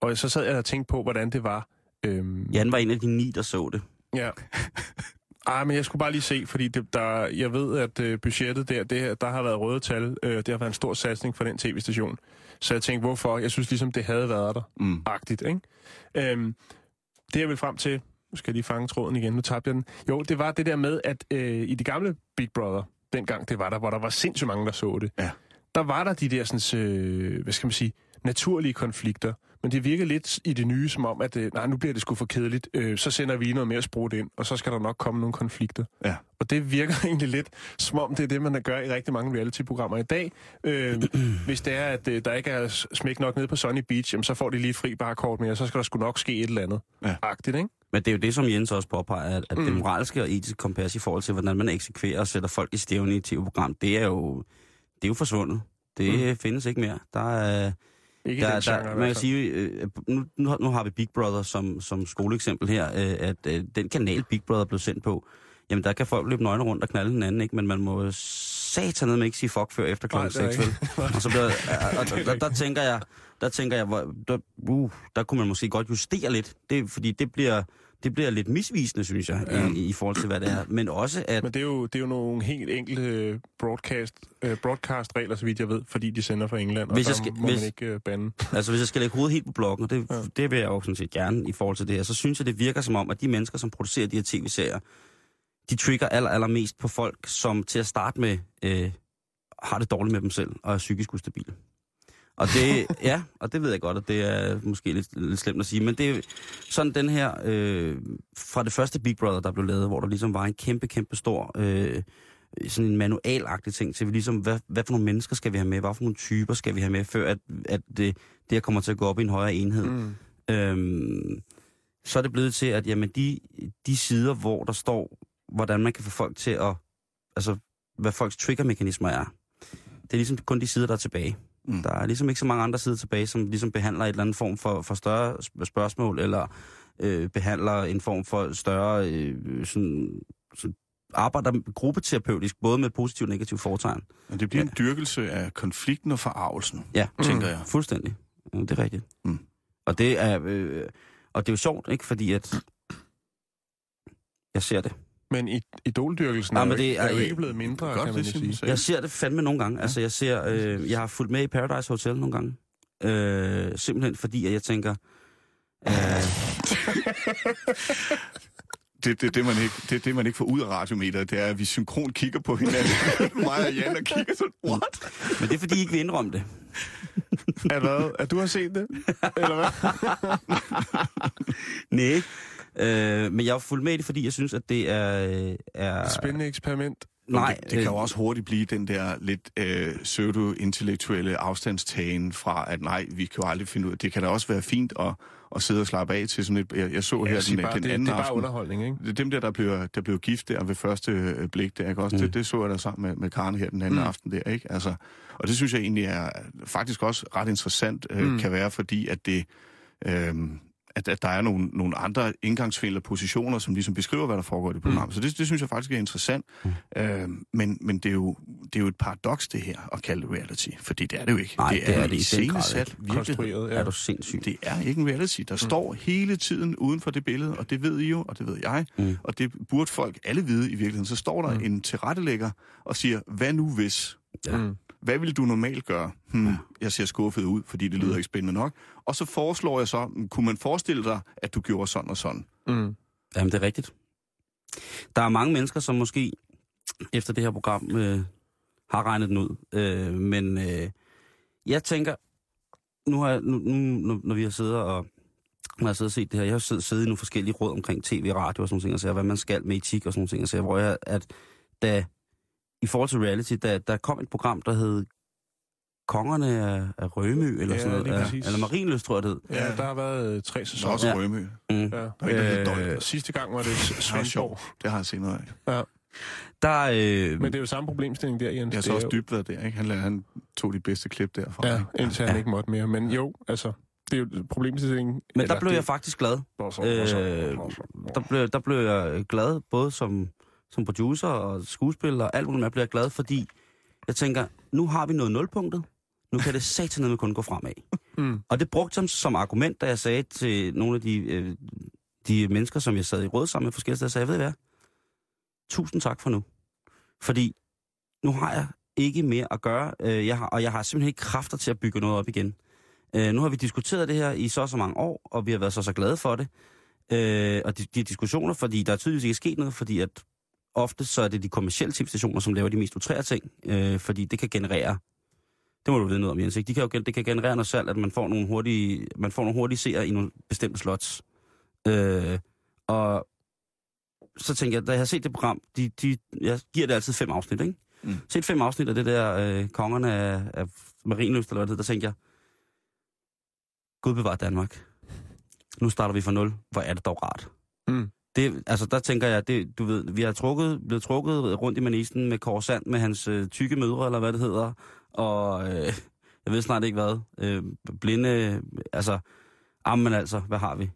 og så sad jeg og tænkte på, hvordan det var. Øhm, Jan var en af de ni, der så det. Ja. [laughs] Ej, men jeg skulle bare lige se, fordi det, der, jeg ved, at øh, budgettet der, det, der har været røde tal. Øh, det har været en stor satsning for den tv-station. Så jeg tænkte, hvorfor? Jeg synes ligesom, det havde været der. Mm. Agtigt, ikke? Øhm, det jeg vil frem til, nu skal jeg lige fange tråden igen, nu tabte jeg den. Jo, det var det der med, at øh, i de gamle Big Brother, dengang det var der, hvor der var sindssygt mange, der så det, Ja. der var der de der, sådan, øh, hvad skal man sige, naturlige konflikter. Men det virker lidt i det nye, som om, at øh, nej, nu bliver det sgu for kedeligt. Øh, så sender vi noget mere sprut ind, og så skal der nok komme nogle konflikter. Ja. Og det virker [laughs] egentlig lidt, som om det er det, man gør i rigtig mange reality-programmer i dag. Øh, [clears throat] hvis det er, at øh, der ikke er smæk nok nede på Sunny Beach, jamen, så får de lige et fri barkort mere, så skal der sgu nok ske et eller andet. Ja. Agtigt, ikke? Men det er jo det, som Jens også påpeger, at, at Mm. det moralske og etiske kompas i forhold til, hvordan man eksekverer og sætter folk i stævne i et tv-program, det er jo det er jo forsvundet. Det mm. findes ikke mere. Der er, Ikke der, genre, der, hvert man kan sige, øh, nu, nu, har- nu har vi Big Brother som, som skoleeksempel her, øh, at øh, den kanal Big Brother blev sendt på, jamen der kan folk løbe nøgne rundt og knalde hinanden, ikke? men man må satan med ikke sige fuck før efter klokken det er 6, vel? [laughs] Og så bliver, og, og, der, der, tænker jeg, der tænker jeg, hvor, der, uh, der kunne man måske godt justere lidt, det, fordi det bliver, det bliver lidt misvisende, synes jeg, ja. i, i forhold til, hvad det er. Men også, at Men det er, jo, det er jo nogle helt enkle broadcast, uh, broadcast-regler, så vidt jeg ved, fordi de sender fra England, Hvis og jeg skal- må hvis- man ikke uh, bande. [laughs] Altså, hvis jeg skal lægge hovedet helt på blokken, og det, ja. det vil jeg jo sådan set gerne i forhold til det her, så synes jeg, det virker som om, at de mennesker, som producerer de her tv-serier, de trigger aller, allermest på folk, som til at starte med øh, har det dårligt med dem selv og er psykisk ustabile. Og det, ja, og det ved jeg godt, at det er måske lidt, lidt slemt at sige, men det er sådan den her, øh, fra det første Big Brother, der blev lavet, hvor der ligesom var en kæmpe, kæmpe stor, øh, sådan en manualagtig ting til, vi ligesom, hvad, hvad for nogle mennesker skal vi have med, hvad for nogle typer skal vi have med, før at, at det, det her kommer til at gå op i en højere enhed. Mm. Øhm, så er det blevet til, at jamen, de, de sider, hvor der står, hvordan man kan få folk til at, altså, hvad folks triggermekanismer er, det er ligesom kun de sider, der er tilbage. Mm. Mm. Der er ligesom ikke så mange andre sider tilbage, som ligesom behandler et eller andet form for, for større sp- spørgsmål, eller øh, behandler en form for større øh, sådan, sådan arbejder gruppeterapeutisk, både med positiv og negativ foretegn. Og det bliver en dyrkelse af konflikten og forarvelsen, Ja, tænker jeg. Fuldstændig. Ja, det er rigtigt. Mm. Mm. Og det er øh, og det er jo sjovt, ikke? Fordi at jeg ser det. Men i, idoldyrkelsen Nej, er, jo men det ikke, er er jo ikke blevet mindre, Godt, kan man det sige. jeg ser det fandme nogle gange. Ja. Altså, jeg ser, øh, jeg har fulgt med i Paradise Hotel nogle gange. Øh, simpelthen fordi, at jeg tænker, øh, [laughs] Det, det, det, man ikke, det, det, man ikke får ud af radiometeret, det er, at vi synkron kigger på hinanden. [laughs] Mig og Jan og kigger sådan, what? men det er fordi, I ikke vil indrømme det. Er, hvad? at du har set det? [laughs] Eller hvad? Nej. Øh, men jeg har fulgt med i det, fordi jeg synes, at det er... øh, er Spændende eksperiment. nej, det, det kan jo også hurtigt blive den der lidt øh, pseudo-intellektuelle afstandstagen fra, at nej, vi kan jo aldrig finde ud af det. kan da også være fint at, at sidde og slappe af til sådan et... Jeg, jeg så Jeg her den, bare, den det, anden det er bare aften. underholdning, ikke? Det er dem der, der blev, der blev gift der ved første øh, blik der, ikke også? Mm. Det, det så jeg da sammen med, med Karen her den anden mm. aften der, ikke? Altså, og det synes jeg egentlig er faktisk også ret interessant, øh, mm. kan være, fordi at det... Øh, at, at der er nogle, nogle andre indgangsvinkler positioner, som ligesom beskriver, hvad der foregår i det program. Mm. Så det, det synes jeg faktisk er interessant. Mm. Øh, men men det, er jo, det er jo et paradoks, det her, at kalde det reality. Fordi det er det jo ikke. Nej, det er en det i den grad ikke. Konstrueret, er ja. du sindssyg. Det er ikke en reality. Der mm. står hele tiden uden for det billede, og det ved I jo, og det ved jeg, Mm. og det burde folk alle vide i virkeligheden. Så står der mm. en tilrettelægger og siger, hvad nu hvis? Ja. Mm. Hvad vil du normalt gøre? Hmm, jeg ser skuffet ud, fordi det lyder ikke spændende nok. Og så foreslår jeg så, hmm, kunne man forestille dig, at du gjorde sådan og sådan? Mm. Jamen, det er rigtigt. Der er mange mennesker, som måske efter det her program øh, har regnet den ud. Øh, men øh, jeg tænker, nu har jeg, nu, nu, når vi har siddet og når jeg og set det her, jeg har siddet, siddet i nogle forskellige råd omkring tv, radio og sådan nogle ting, og så hvad man skal med etik og sådan nogle ting, og så hvor jeg, at da, i forhold til reality, da der kom et program, der hed Kongerne af, af Rømø, eller Ja, sådan noget, ja, præcis. eller Marienløst, tror jeg det hed. Ja, der har været øh, tre sæsoner. også Ja. ja. Rømø. Mm. Ja. Der er ikke der Øh, sidste gang var det Svendborg. sjovt. Det har jeg set noget af. Ja. Der, øh, Men det er jo samme problemstilling der, Jens. Jeg så er også dybt været der, ikke? Han, han tog de bedste klip derfra. Ja, ikke? indtil han ikke måtte mere. Men jo, altså, det er jo problemstillingen. men eller der blev det- jeg faktisk glad. Øh, der blev, der blev jeg glad, både som, som producer og skuespiller og alt muligt, med blev jeg glad, fordi jeg tænker, nu har vi noget nulpunktet, nu kan det [laughs] satan med kun gå fremad. Mm. Og det brugte jeg som argument, da jeg sagde til nogle af de, øh, de mennesker, som jeg sad i råd sammen med forskellige steder, jeg sagde, ved I hvad, tusind tak for nu. Fordi nu har jeg ikke mere at gøre, øh, jeg har, og jeg har simpelthen ikke kræfter til at bygge noget op igen. Øh, nu har vi diskuteret det her i så så mange år, og vi har været så så glade for det. Øh, og de, de diskussioner, fordi der er tydeligvis ikke sket noget, fordi at ofte så er det de kommercielle tv-stationer, som laver de mest utrære ting, øh, fordi det kan generere, det må du vide noget om, Jens, ikke? De kan jo, det kan generere noget salg, at man får nogle hurtige, man får nogle hurtige seere i nogle bestemte slots. Øh, og så tænker jeg, da jeg har set det program, de, de, jeg giver det altid fem afsnit, ikke? Mm. Set fem afsnit af det der øh, Kongerne af, af Marienløst, eller hvad det der tænker jeg, Gud bevar Danmark. Nu starter vi fra nul. Hvor er det dog rart. Mm. Det, altså, der tænker jeg, det, du ved, vi har trukket, blevet trukket rundt i manisen med korsand med hans øh, tykke mødre, eller hvad det hedder, og øh, jeg ved snart ikke hvad, øh, blinde, altså, jamen altså, hvad har vi?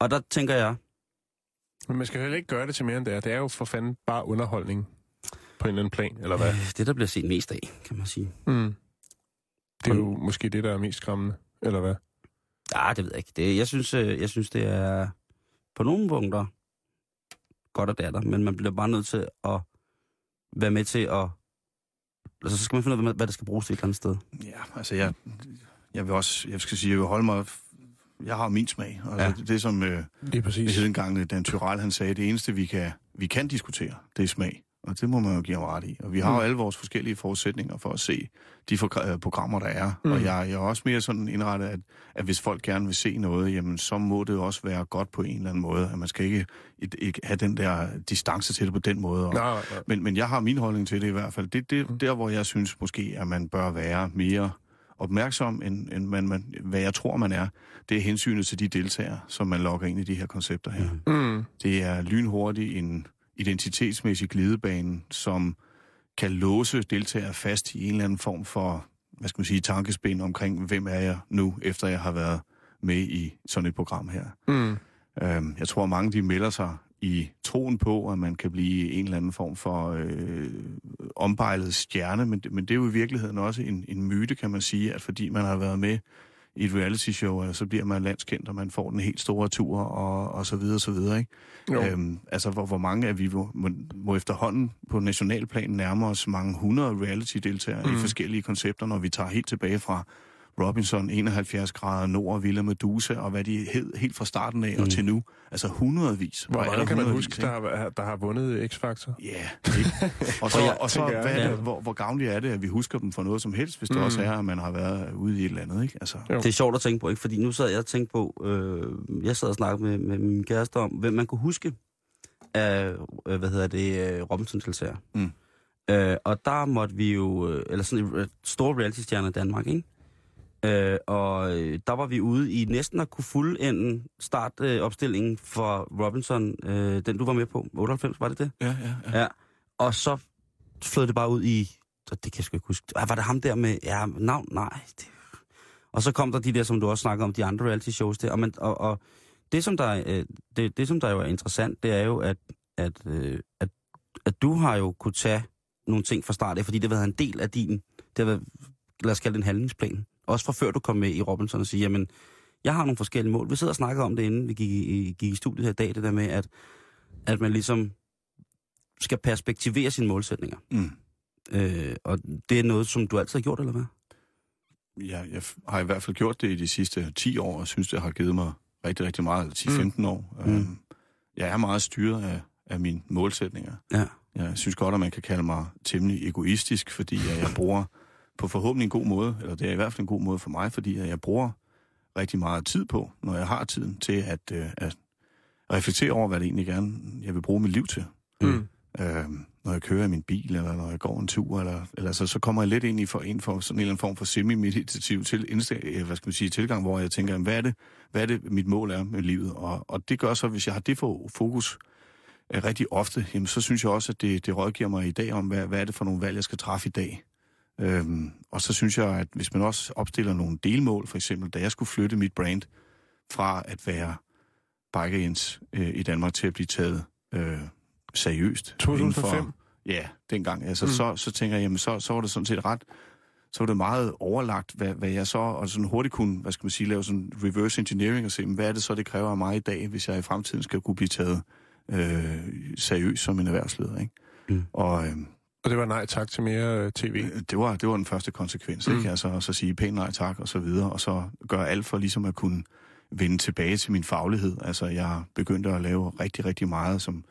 Og der tænker jeg, Men man skal heller ikke gøre det til mere end det er. Det er jo for fanden bare underholdning på en eller anden plan, eller hvad? øh, det der bliver set mest af, kan man sige. Mm. Det er jo måske det, der er mest skræmmende, eller hvad? Ja, det ved jeg ikke. Det, jeg, synes, øh, jeg synes, det er på nogle punkter godt at det er der, men man bliver bare nødt til at være med til at... Altså, så skal man finde ud af, hvad det skal bruges til et eller andet sted. Ja, altså jeg, jeg vil også, jeg skal sige, jeg vil holde mig, jeg har min smag. Altså, Ja. det, det som øh, Lige præcis. det hed engang Dan Tyrell, han sagde, det eneste vi kan, vi kan diskutere, det er smag. Og det må man jo give ham ret i. Og vi har jo Mm. alle vores forskellige forudsætninger for at se de for, øh, programmer, der er. Mm. Og jeg, jeg er også mere sådan indrettet, at, at hvis folk gerne vil se noget, jamen så må det også være godt på en eller anden måde. At man skal ikke, ikke, ikke have den der distance til det på den måde. Og, Nå, nå. men, men jeg har min holdning til det i hvert fald. Det er Mm. det, der, hvor jeg synes måske, at man bør være mere opmærksom, end, end man, man, hvad jeg tror, man er. Det er hensynet til de deltagere, som man logger ind i de her koncepter her. Mm. Mm. Det er lynhurtigt en identitetsmæssig glidebane, som kan låse deltagere fast i en eller anden form for, hvad skal man sige, tankespind omkring, hvem er jeg nu, efter jeg har været med i sådan et program her. Mm. Øhm, jeg tror, mange de melder sig i troen på, at man kan blive en eller anden form for øh, ombejlet stjerne, men, det- men det er jo i virkeligheden også en, en myte, kan man sige, at fordi man har været med i et reality show, øh, så bliver man landskendt, og man får den helt store tur, og, og så videre, og så videre, ikke? Jo. Øhm, altså, hvor, hvor mange af vi må, må, efterhånden på nationalplan nærme os mange hundrede reality-deltagere mm. i forskellige koncepter, når vi tager helt tilbage fra Robinson, 71 grader nord, Villa Medusa, og hvad de hed helt fra starten af mm. og til nu. Altså hundredvis. Hvor Og mange kan man huske, ikke? der har, der har vundet X-Factor? Ja, ikke? [laughs] Og så, Og så hvad er det, hvor, hvor gavnligt er det, at vi husker dem for noget som helst, hvis det Mm. også er, at man har været ude i et eller andet, ikke? Altså, Jo. Det er sjovt at tænke på, ikke? Fordi nu sad jeg og tænkte på, øh, jeg sad og snakkede med, med min kæreste om, hvem man kunne huske af, øh, hvad hedder det, øh, robinson deltager Mm. øh, Og der måtte vi jo, øh, eller sådan en øh, stor reality-stjerne i Danmark, ikke? Øh, og øh, der var vi ude i næsten at kunne fuldende startopstillingen øh, opstillingen for Robinson, øh, den du var med på, 98, var det det? ja, ja, ja. Ja. Og så flød det bare ud i... Det kan jeg sgu ikke huske. Var det ham der med... Ja, navn? Nej. Det... Og så kom der de der, som du også snakker om, de andre reality shows der. Og, man, og, og det, som der, øh, det, det, som der jo er interessant, det er jo, at, at, øh, at, at du har jo kunne tage nogle ting fra start af, fordi det har været en del af din... Det har været, lad os kalde det en handlingsplan. Også fra før du kom med i Robinson og sige, jamen, jeg har nogle forskellige mål. Vi sidder og snakker om det, inden vi gik i, gik i studiet her i dag, det der med, at, at man ligesom skal perspektivere sine målsætninger. Mm. Øh, og det er noget, som du altid har gjort, eller hvad? Jeg, jeg har i hvert fald gjort det i de sidste 10 år, og synes, det har givet mig rigtig, rigtig meget, eller 10-15 år. Mm. Øhm, jeg er meget styret af, af mine målsætninger. Ja. Jeg synes godt, at man kan kalde mig temmelig egoistisk, fordi at jeg bruger på forhåbentlig en god måde, eller det er i hvert fald en god måde for mig, fordi jeg bruger rigtig meget tid på, når jeg har tiden til at, øh, at reflektere over, hvad det egentlig gerne jeg vil bruge mit liv til. Mm. Øh, når jeg kører i min bil, eller når jeg går en tur, eller, eller så, så kommer jeg lidt ind i for, ind for sådan en eller anden form for semi-meditativ til, insta- øh, hvad skal man sige, tilgang, hvor jeg tænker, hvad er, det, hvad er det, mit mål er med livet? Og, og det gør så, hvis jeg har det for fokus øh, rigtig ofte, jamen, så synes jeg også, at det, det rådgiver mig i dag om, hvad, hvad er det for nogle valg, jeg skal træffe i dag. Øhm, og så synes jeg, at hvis man også opstiller nogle delmål, for eksempel, da jeg skulle flytte mit brand fra at være Biker Jens øh, i Danmark til at blive taget øh, seriøst. inden 2005? For, ja, dengang. Altså, Mm. så, så tænker jeg, jamen, så, så var det sådan set ret så var det meget overlagt, hvad, hvad jeg så, og sådan hurtigt kunne, hvad skal man sige, lave sådan reverse engineering og se, hvad er det så, det kræver af mig i dag, hvis jeg i fremtiden skal kunne blive taget øh, seriøst som en erhvervsleder, ikke? Mm. Og øh, Og det var nej tak til mere øh, tv. det, var, det var den første konsekvens, Mm. ikke? Altså, og så sige pænt nej tak, og så videre, og så gøre alt for ligesom at kunne vende tilbage til min faglighed. Altså, jeg begyndte at lave rigtig, rigtig meget som,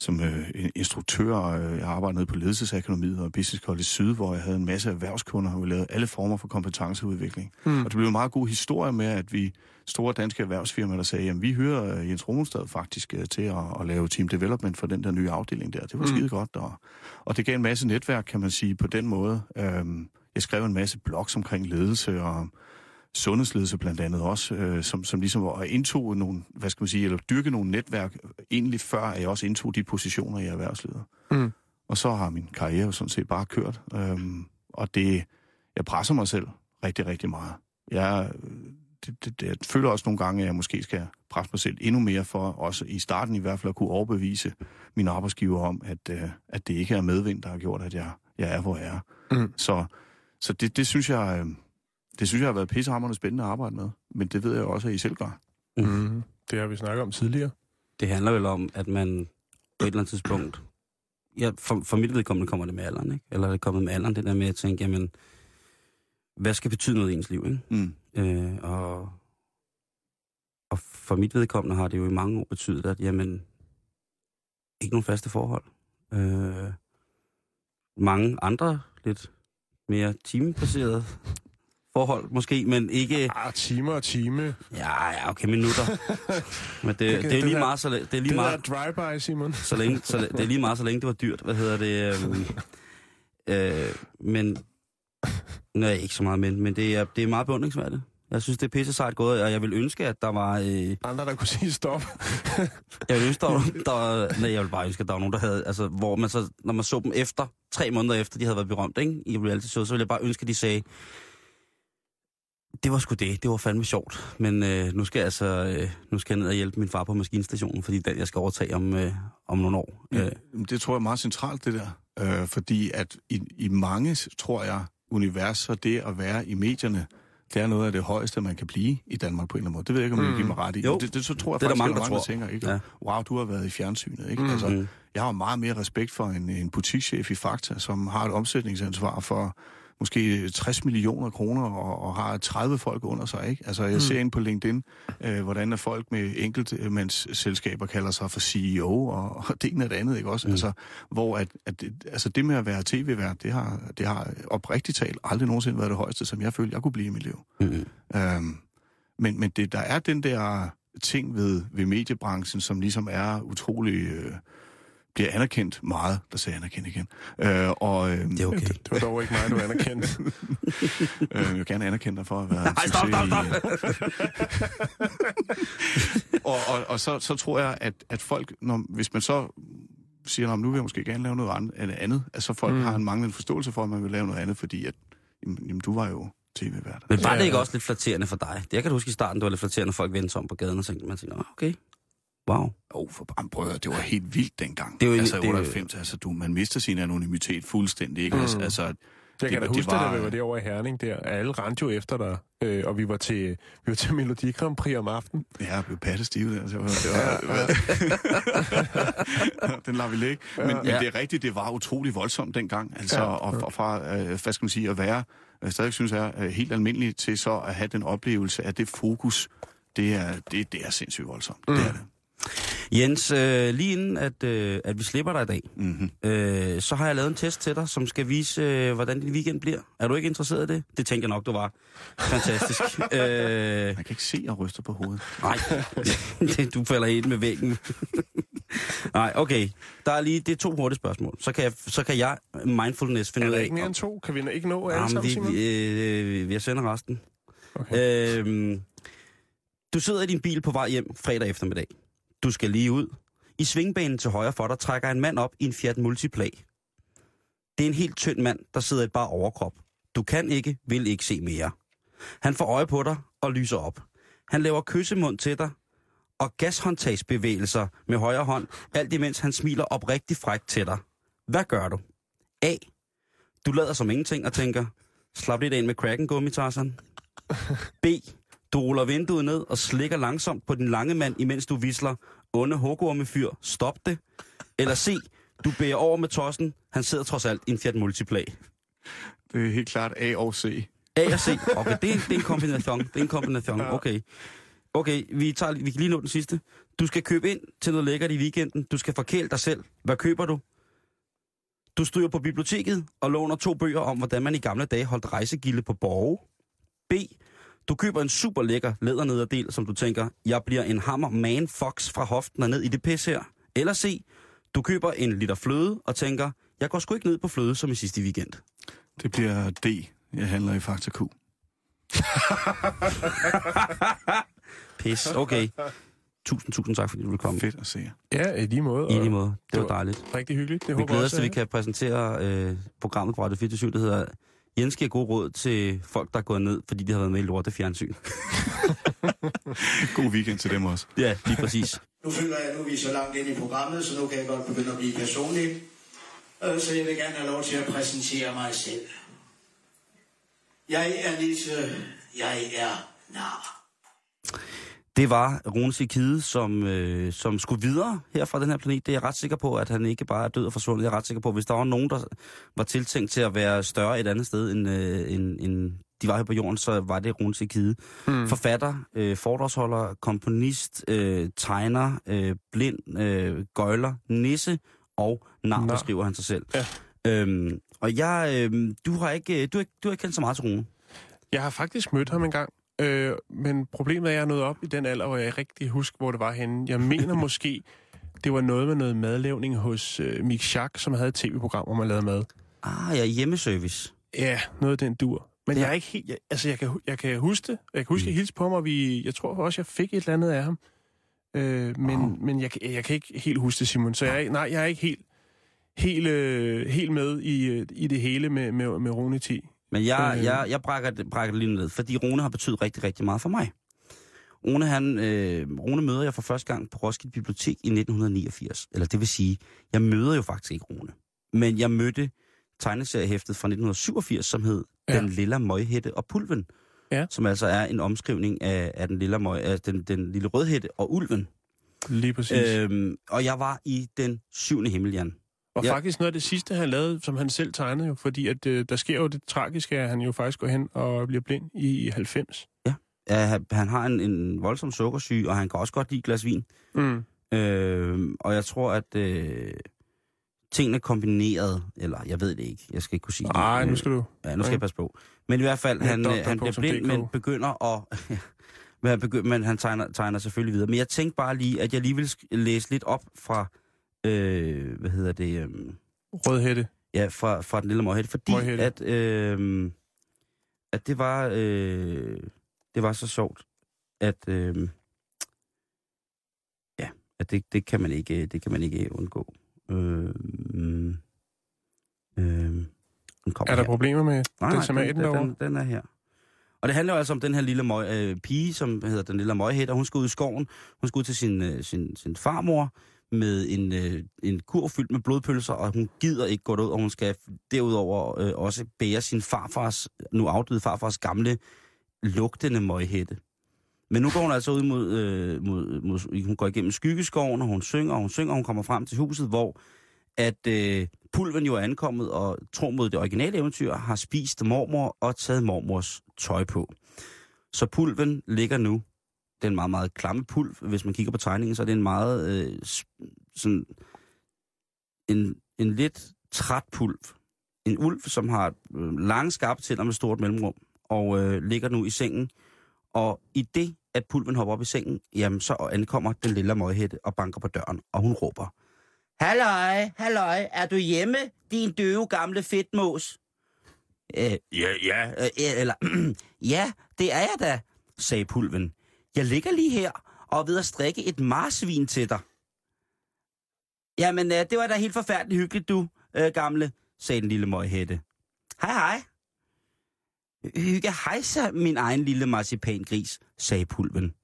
som øh, instruktør. øh, Jeg arbejdede nede på Ledelsesakademiet og Business College Syd, hvor jeg havde en masse erhvervskunder, og vi lavede alle former for kompetenceudvikling. Mm. Og det blev en meget god historie med, at vi store danske erhvervsfirmaer, der sagde, jamen vi hører Jens Rosenstad faktisk øh, til at, at lave team development for den der nye afdeling der. Det var Mm. skide godt. Og, og det gav en masse netværk, kan man sige, på den måde. Øhm, jeg skrev en masse blogs omkring ledelse og sundhedsledelse blandt andet også, øh, som, som ligesom var- indtog nogle, hvad skal man sige, eller dyrke nogle netværk, egentlig før at jeg også indtog de positioner i erhvervslivet. Mm. Og så har min karriere jo sådan set bare kørt. Øhm, og det, jeg presser mig selv rigtig, rigtig meget. Jeg, det, det, jeg føler også nogle gange, at jeg måske skal presse mig selv endnu mere for, også i starten i hvert fald, at kunne overbevise mine arbejdsgiver om, at, øh, at det ikke er medvind, der har gjort, at jeg, jeg er, hvor jeg er. Mm. Så, så det, det synes jeg... Øh, det synes jeg har været pissehammerende spændende at arbejde med. Men det ved jeg også, at I selv gør. Mm. Det har vi snakket om tidligere. Det handler vel om, at man på et eller andet tidspunkt... Ja, for, for mit vedkommende kommer det med alderen, ikke? Eller er det kommet med alderen, det der med at tænke, jamen, hvad skal betyde noget i ens liv, ikke? Mm. Øh, og, og for mit vedkommende har det jo i mange år betydet, at jamen, ikke nogen faste forhold. Øh, mange andre lidt mere timebaserede forhold måske, men ikke... Ah, time og time. Ja, ja, okay, minutter. [laughs] Men det, Det det, kan- det er lige der- meget, så, la- det er lige Det meget, drive-by, Simon. så længe, så, det er lige meget, så længe det var dyrt. Hvad hedder det? Øhm, [laughs] øh, men, nej, ikke så meget, men, men det, er, det er meget beundringsværdigt. Jeg synes, det er pisse sejt gået, og jeg vil ønske, at der var... Øh, Andre, der kunne sige stop. [laughs] jeg vil ønske, der, var- der nej, jeg vil bare ønske, at der var nogen, der havde... Altså, hvor man så, når man så dem efter, tre måneder efter, de havde været berømt, ikke, i reality show, så ville jeg bare ønske, at de sagde, det var sgu det, det var fandme sjovt, men øh, nu skal jeg altså, øh, nu skal jeg ned og hjælpe min far på maskinstationen, fordi den, jeg skal overtage om, øh, om nogle år. Ja, Øh, det tror jeg er meget centralt, det der. Øh, fordi at i, i mange, tror jeg, univers, så det at være i medierne, det er noget af det højeste, man kan blive i Danmark på en eller anden måde. Det ved jeg ikke, om mm. I giver mig ret i. Jo, det, det, så tror jeg det er der faktisk, mange, der mange, der tænker, ikke? Ja. Ja. Wow, du har været i fjernsynet, ikke? Mm. Altså, Mm. jeg har meget mere respekt for en, en butikschef i Fakta, som har et omsætningsansvar for måske 60 millioner kroner og, og har 30 folk under sig. Ikke? Altså, jeg mm. ser ind på LinkedIn, øh, hvordan er folk med enkeltmandsselskaber kalder sig for CEO og, og det ene og det andet. Ikke? Også? Mm. Altså, hvor at, at det, altså, det med at være tv-vært, det har, det har oprigtigt talt aldrig nogensinde været det højeste, som jeg følte, jeg kunne blive i mit liv. mm, Øhm, men men det, der er den der ting ved, ved mediebranchen, som ligesom er utrolig... Øh, bliver anerkendt meget, der siger anerkendt igen. Øh, og, øh, det er okay. Det var dog ikke mig, du anerkendte. [laughs] øh, jeg vil gerne anerkende dig for at være Nej, stop, succes stop, i, og, og, og så, så tror jeg, at, at folk, når, hvis man så siger, at nu vil jeg måske gerne lave noget andet, eller andet at så folk Mm. har en manglende forståelse for, at man vil lave noget andet, fordi at, jamen, jamen, du var jo tv-vært. Men var det ikke også lidt flatterende for dig? Det jeg kan du huske i starten, det var lidt flatterende, når folk vendte om på gaden og tænkte, man tænkte, "Nå, okay, wow. Åh, oh, for bare prøv det var helt vildt dengang. Det en- altså, det er jo- 98, altså, du, man mister sin anonymitet fuldstændig, ikke? Mm. Mm. Altså, Jeg kan Det- da det huske, var- var... da vi var derovre i Herning der. Alle rendte jo efter dig, øh, og vi var til, vi var til Melodi Grand Prix om aftenen. Ja, jeg blev pattestiv der. Så det var, det var, [laughs] den lader vi ligge. Men, men Ja. det er rigtigt, det var utrolig voldsomt dengang. Altså, Ja. og, og fra, øh, hvad skal man sige, at være, jeg stadig synes er øh, helt almindeligt, til så at have den oplevelse, at det fokus, det er, det, det er sindssygt voldsomt. Mm. Det er det. Jens, øh, lige inden at, øh, at vi slipper dig i dag, Mm-hmm. øh, så har jeg lavet en test til dig, som skal vise, øh, hvordan din weekend bliver. Er du ikke interesseret i det? Det tænker jeg nok, du var. Fantastisk. [laughs] øh, Man kan ikke se, at jeg ryster på hovedet. nej, [laughs] du falder helt med væggen. [laughs] nej, okay. Der er lige, det er to hurtige spørgsmål. Så kan jeg, så kan jeg mindfulness finde Er ud der af... ikke mere end to? Kan vi ikke nå alle Jamen, sammen, vi, Simon? vi, øh, jeg sender resten. Okay. Øhm, du sidder i din bil på vej hjem fredag eftermiddag. Du skal lige ud. I svingbanen til højre for dig trækker en mand op i en Fiat Multipla. Det er en helt tynd mand, der sidder i et bare overkrop. Du kan ikke, vil ikke se mere. Han får øje på dig og lyser op. Han laver kyssemund til dig og gashåndtagsbevægelser med højre hånd, alt imens han smiler oprigtigt frækt til dig. Hvad gør du? A. Du lader som ingenting og tænker, slap lidt ind med cracken, gummitarsen. B. Du ruller vinduet ned og slikker langsomt på den lange mand, imens du visler, onde hugormefyr, stop det. Eller C. Du bærer over med tossen, han sidder trods alt i en Fiat Multipla. Det er helt klart A og C. A og C. Okay, det er, det er en kombination. Det er en kombination. Okay. Okay, vi, tager, vi kan lige nå den sidste. Du skal købe ind til noget lækkert i weekenden. Du skal forkæle dig selv. Hvad køber du? Du stryger på biblioteket og låner to bøger om, hvordan man i gamle dage holdt rejsegilde på borge. B. Du køber en super lækker lædernederdel, som du tænker, jeg bliver en hammer man fox fra hoften og ned i det pis her. Eller C. Du køber en liter fløde og tænker, jeg går sgu ikke ned på fløde som i sidste weekend. Det bliver D. Jeg handler i Fakta Q. [laughs] Pis, okay. Tusind, tusind tak, fordi du vil komme. Fedt at se jer. Ja, i lige måde. I lige måde. Det det var var- dejligt. Rigtig hyggeligt. Det Vi håber glæder os til, at vi kan præsentere øh, programmet på Radio 24 der hedder Jens giver god råd til folk, der er gået ned, fordi de har været med i lorte fjernsyn. [laughs] God weekend til dem også. Ja, lige præcis. Nu føler jeg, at nu er vi så langt ind i programmet, så nu kan jeg godt begynde at blive personlig. Øh, Så jeg vil gerne have lov til at præsentere mig selv. Jeg er Lise. Jeg er nar. Det var Rune Sikide, som, øh, som skulle videre her fra den her planet. Det er jeg ret sikker på, at han ikke bare er død og forsvundet. Jeg er ret sikker på, at hvis der var nogen, der var tiltænkt til at være større et andet sted, end, øh, end, end de var her på jorden, så var det Rune Sikide. Mm. Forfatter, øh, foredragsholder, komponist, øh, tegner, øh, blind, øh, gøjler, nisse og nar, Nar. beskriver han sig selv. Ja. Øhm, og jeg, øh, du har ikke, du har, du har ikke kendt så meget til Rune. Jeg har faktisk mødt ham en gang, øh, men problemet er, at jeg er nået op i den alder, hvor jeg ikke rigtig husker, hvor det var henne. Jeg mener [laughs] måske, det var noget med noget madlavning hos øh, Mick Schack, som havde et tv-program, hvor man lavede mad. Ah, ja, hjemmeservice. Ja, noget af den dur. Men Det- jeg er ikke helt... Jeg, altså, jeg kan, jeg kan huske det. Jeg kan huske, at jeg hilste på og vi, jeg tror også, jeg fik et eller andet af ham. Øh, men Wow. men jeg, kan- jeg kan ikke helt huske det, Simon. Så jeg ikke- nej, jeg er ikke helt, helt, øh, helt med i, øh, i det hele med, med, med Rune 10. Men jeg, Øh. jeg, jeg brækker, det, brækker det lige ned, fordi Rune har betydet rigtig, rigtig meget for mig. Rune, han, øh, Rune møder jeg for første gang på Roskilde Bibliotek i 1989. Eller det vil sige, jeg møder jo faktisk ikke Rune. Men jeg mødte tegneseriehæftet fra 1987, som hed Ja. Den Lilla Møghætte og Pulven. Ja. Som altså er en omskrivning af, af den, lille møg, af den, den lille rødhætte og ulven. Lige præcis. Øh, Øhm, og jeg var i den syvende himmel, Jan. Og ja. faktisk noget af det sidste, han lavede, som han selv tegnede jo, fordi at, øh, der sker jo det tragiske, at han jo faktisk går hen og bliver blind i 90. Ja, han- han har en, en voldsom sukkersyge, og han kan også godt lide glas vin. Mm. Øh, og jeg tror, at øh, tingene kombineret, eller jeg ved det ikke, jeg skal ikke kunne sige det. Nej, nu Øh, skal du... Ja, nu skal jeg passe på. Men i hvert fald, Ja, han, øh, han bliver blind, men begynder at... [laughs] men han, begy- men han tegner, tegner selvfølgelig videre. Men jeg tænkte bare lige, at jeg lige vil læse lidt op fra... Øh, hvad hedder det? Øh, Rødhætte. ja, fra, fra den lille møghætte. Fordi Møghætte. at, øh, at det var... Øh, det var så sjovt, at... Øh, ja, at det, det, kan man ikke, det kan man ikke undgå. Øh, øh, den kommer Er der her. problemer med Nej, decimaten den, derovre? den, den er her. Og det handler jo altså om den her lille møg, øh, pige, som hedder den lille møghæt, og hun skal ud i skoven. Hun skal ud til sin, øh, sin, sin farmor med en, øh, en kur fyldt med blodpølser, og hun gider ikke gå derud, og hun skal derudover øh, også bære sin farfars, nu afdøde farfars gamle, lugtende møghætte. Men nu går hun altså ud mod, øh, mod, mod, hun går igennem skyggeskoven, og hun synger, og hun synger, og hun kommer frem til huset, hvor at øh, pulven jo er ankommet, og tro mod det originale eventyr, har spist mormor og taget mormors tøj på. Så pulven ligger nu, den meget, meget klamme pulv, hvis man kigger på tegningen, så er det en meget, øh, sådan, en, en lidt træt pulv. En ulv, som har øh, lange skarpe tænder med stort mellemrum, og øh, ligger nu i sengen. Og i det, at pulven hopper op i sengen, jamen så ankommer den lille møghætte og banker på døren, og hun råber, Halløj, halløj, er du hjemme, din døve gamle fedtmås? Øh, ja, ja, øh, eller, [clears throat] ja, det er jeg da, sagde pulven. Jeg ligger lige her og er ved at strikke et marsvin til dig. Jamen, øh, det var da helt forfærdeligt hyggeligt, du, øh, gamle, sagde den lille møghætte. Hej, hej. Hygge hejser min egen lille marcipangris, sagde pulven.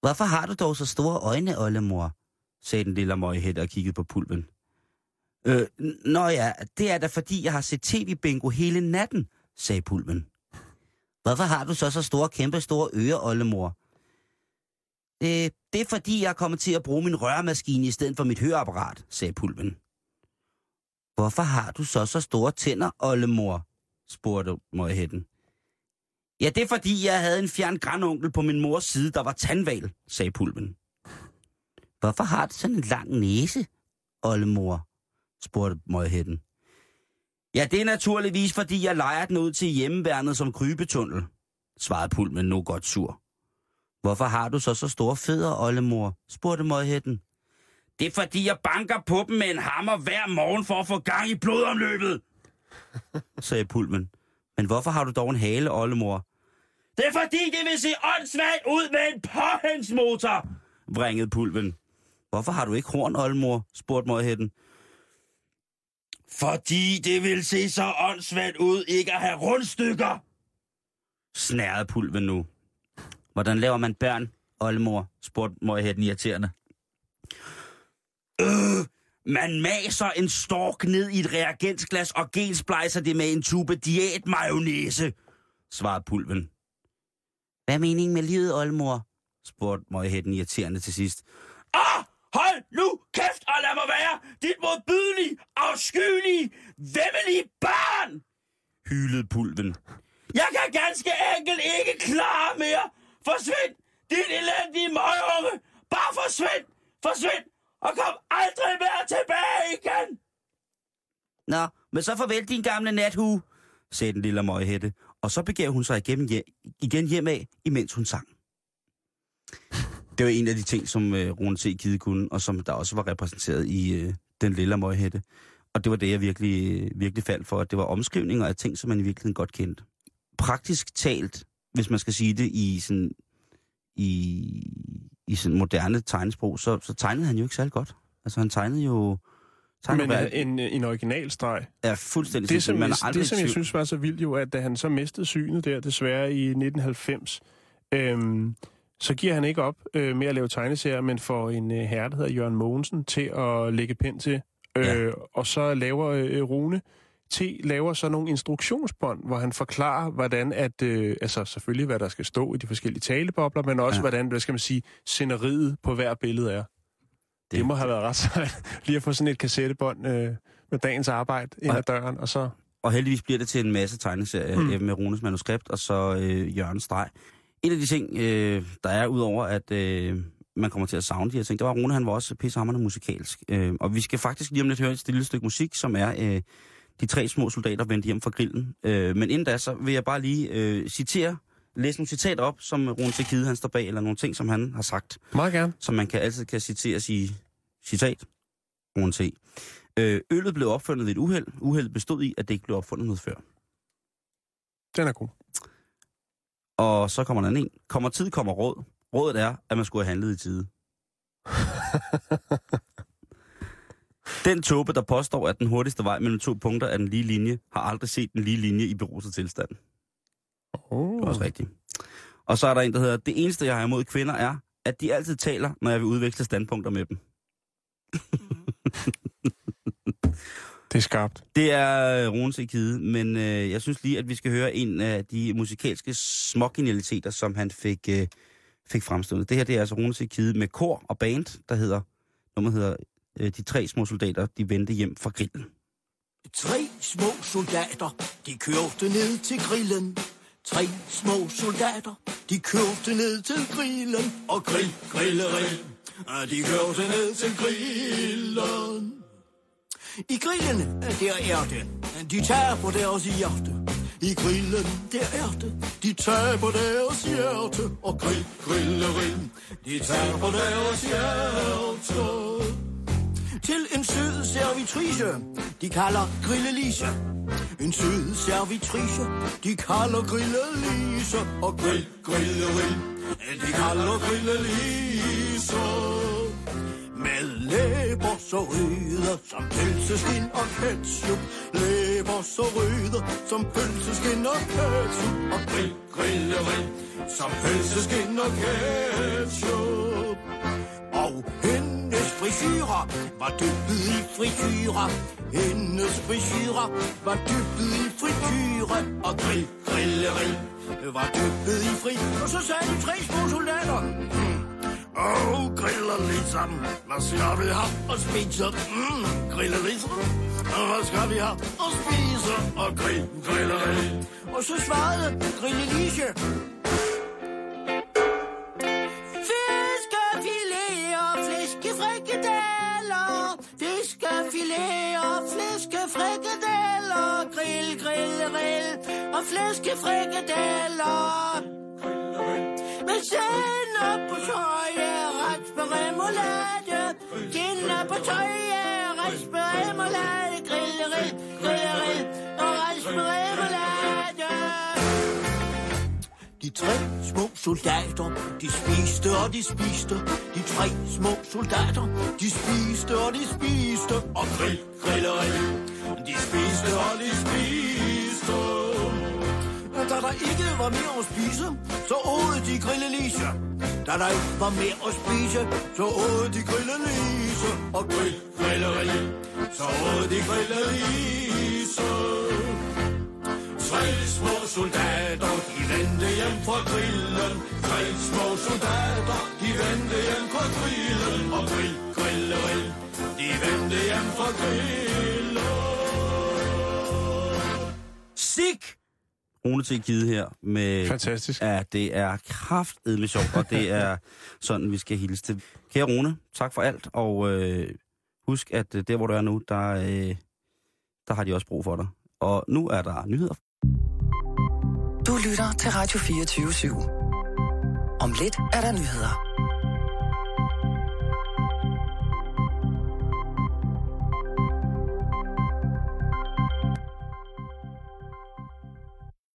Hvorfor har du dog så store øjne, oldemor? sagde den lille møghætte og kiggede på pulven. Øh, nå ja, det er da fordi, jeg har set tv-bingo hele natten, sagde pulven. Hvorfor har du så så store, kæmpe store ører, oldemor? Øh, det er fordi, jeg er kommet til at bruge min rørmaskine i stedet for mit høreapparat, sagde pulven. Hvorfor har du så så store tænder, oldemor? spurgte møghætten. Ja, det er fordi, jeg havde en fjern grandonkel på min mors side, der var tandval, sagde pulven. Hvorfor har du sådan en lang næse, oldemor? spurgte møghætten. Ja, det er naturligvis, fordi jeg leger den ud til hjemmeværnet som krybetunnel, svarede pulven nu godt sur. Hvorfor har du så så store fødder, oldemor? spurgte møghætten. Det er fordi, jeg banker på dem med en hammer hver morgen for at få gang i blodomløbet, [laughs] sagde pulven. Men hvorfor har du dog en hale, oldemor? Det er fordi, det vil se åndssvagt ud med en påhængsmotor, vringede pulven. Hvorfor har du ikke horn, oldemor? spurgte morhætten. Fordi det vil se så åndssvagt ud ikke at have rundstykker, snærede pulven nu. Hvordan laver man børn, oldemor? spurgte morhætten irriterende. Øh, man maser en stork ned i et reagensglas og gensplejser det med en tube diætmayonnaise, svarede pulven. Hvad er meningen med livet, oldemor? spurgte morhætten irriterende til sidst. Åh, hold nu kæft og lad mig være, dit modbydelige, afskyelige, vemmelige barn! hylede pulven. Jeg kan ganske enkelt ikke klare mere. Forsvind, din elendige møgunge. Bare forsvind, forsvind, og kom aldrig mere tilbage igen. Nå, men så farvel din gamle nathue, sagde den lille møghætte, og så begav hun sig igen, hjem, igen hjem af, imens hun sang. Det var en af de ting, som øh, Rune T. Kide kunne, og som der også var repræsenteret i øh, Den Lille Møghætte. Og det var det, jeg virkelig, øh, virkelig faldt for, at det var omskrivninger af ting, som man i virkeligheden godt kendte. Praktisk talt, hvis man skal sige det i sådan, i, i sådan moderne tegnesprog, så, så tegnede han jo ikke særlig godt. Altså han tegnede jo... Tegnede Men øh, en, en originalstreg. er fuldstændig Det, som, man er det, som jeg synes var så vildt jo, at da han så mistede synet der, desværre i 1990, øhm, så giver han ikke op øh, med at lave tegneserier, men får en øh, herre, der hedder Jørgen Mogensen, til at lægge pind til. Øh, Ja. Og så laver øh, Rune T. laver så nogle instruktionsbånd, hvor han forklarer, hvordan at, øh, altså selvfølgelig, hvad der skal stå i de forskellige talebobler, men også, Ja. hvordan, hvad skal man sige, sceneriet på hver billede er. Det, det må have været ret sejt, [laughs] lige at få sådan et kassettebånd øh, med dagens arbejde ind ad døren, og så... Og heldigvis bliver det til en masse tegneserier mm. Mm. med Runes manuskript, og så øh, Jørgen Streg. En af de ting, øh, der er udover, at øh, man kommer til at savne de her ting, det var, at Rune han var også pissehammerende musikalsk. Øh, og vi skal faktisk lige om lidt høre et stille stykke musik, som er øh, De tre små soldater vendte hjem fra grillen. Øh, men inden da, så vil jeg bare lige øh, citere, læse nogle citater op, som Rune Tekide han står bag, eller nogle ting, som han har sagt. Meget gerne. som man kan altid kan citeres i citat. Rune T. Øh, øllet blev opfundet ved et uheld. Uheldet bestod i, at det ikke blev opfundet noget før. Den er god. Og så kommer der en. Kommer tid, kommer råd. Rådet er, at man skulle have handlet i tide. [laughs] Den tåbe, der påstår, at den hurtigste vej mellem to punkter er den lige linje, har aldrig set den lige linje i beruset tilstand. Det Oh. er også rigtigt. Og så er der en, der hedder, det eneste, jeg har imod kvinder er, at de altid taler, når jeg vil udveksle standpunkter med dem. [laughs] Det er skarpt. Det er øh, Rune Kide, men øh, jeg synes lige, at vi skal høre en af de musikalske smågenialiteter, som han fik, øh, fik fremstået. Det her det er altså Rune Kide med kor og band, der hedder, nummer hedder øh, De tre små soldater, de vendte hjem fra grillen. Tre små soldater, de kørte ned til grillen. Tre små soldater, de kørte ned til grillen. Og grill, grillerill, de kørte ned til grillen. I grillen, øh, der er det, de taber deres hjerte. I grillen, der er det, de taber deres hjerte. Og grill, grillerin, de taber deres hjerte til en sød servitrice, de kalder Grillelise. En sød servitrice, de kalder Grillelise. Og grill, grillerin, de kalder Grillelise. Med læber så røde som pølseskin og ketchup. Læber så røde som pølseskin og ketchup. Og grill, grillerill, som pølseskin og ketchup. Og hendes frisyrer var dyppet i frityre. Hendes frisyrer var dyppet i frityre. Og grill, grillerill var dyppet i fri. Og så sagde de tre små soldater. Mm. Og griller ligesom. Hvad skal vi have og spise? Mm, griller ligesom. Og hvad skal vi have og spise? Og grill, grillerill. Og så svarede Grillelise. Fiskefilet og flæskefrikadeller. Fiskefilet og flæskefrikadeller. Grill, grill, grill og flæskefrikadeller. Med op på tøjet, ret med remoulade. op på tøjet, ret remoulade. Grill, grill, og ret remoulade. De De tre små soldater, de spiste og de spiste. De tre små soldater, de spiste og de spiste. Og grill, grilleri. De spiste og de spiste. Da der ikke var mere at spise, så åd de grillelise. Da der ikke var mere at spise, så åd de grillelise. Og grill, grilleri. Så åd de grillelise. Tre små soldater, de vendte hjem fra grillen. Tre små soldater, de vendte hjem fra grillen. Og grill, grilleri, de vendte hjem fra grillen. Sick! Rune til Kide her med... Fantastisk. Ja, det er kraftedme sjovt, og det er [laughs] sådan, vi skal hilse til. Kære Rune, tak for alt, og øh, husk, at øh, der, hvor du er nu, der, øh, der har de også brug for dig. Og nu er der nyheder. Du lytter til Radio 24 /7. Om lidt er der nyheder.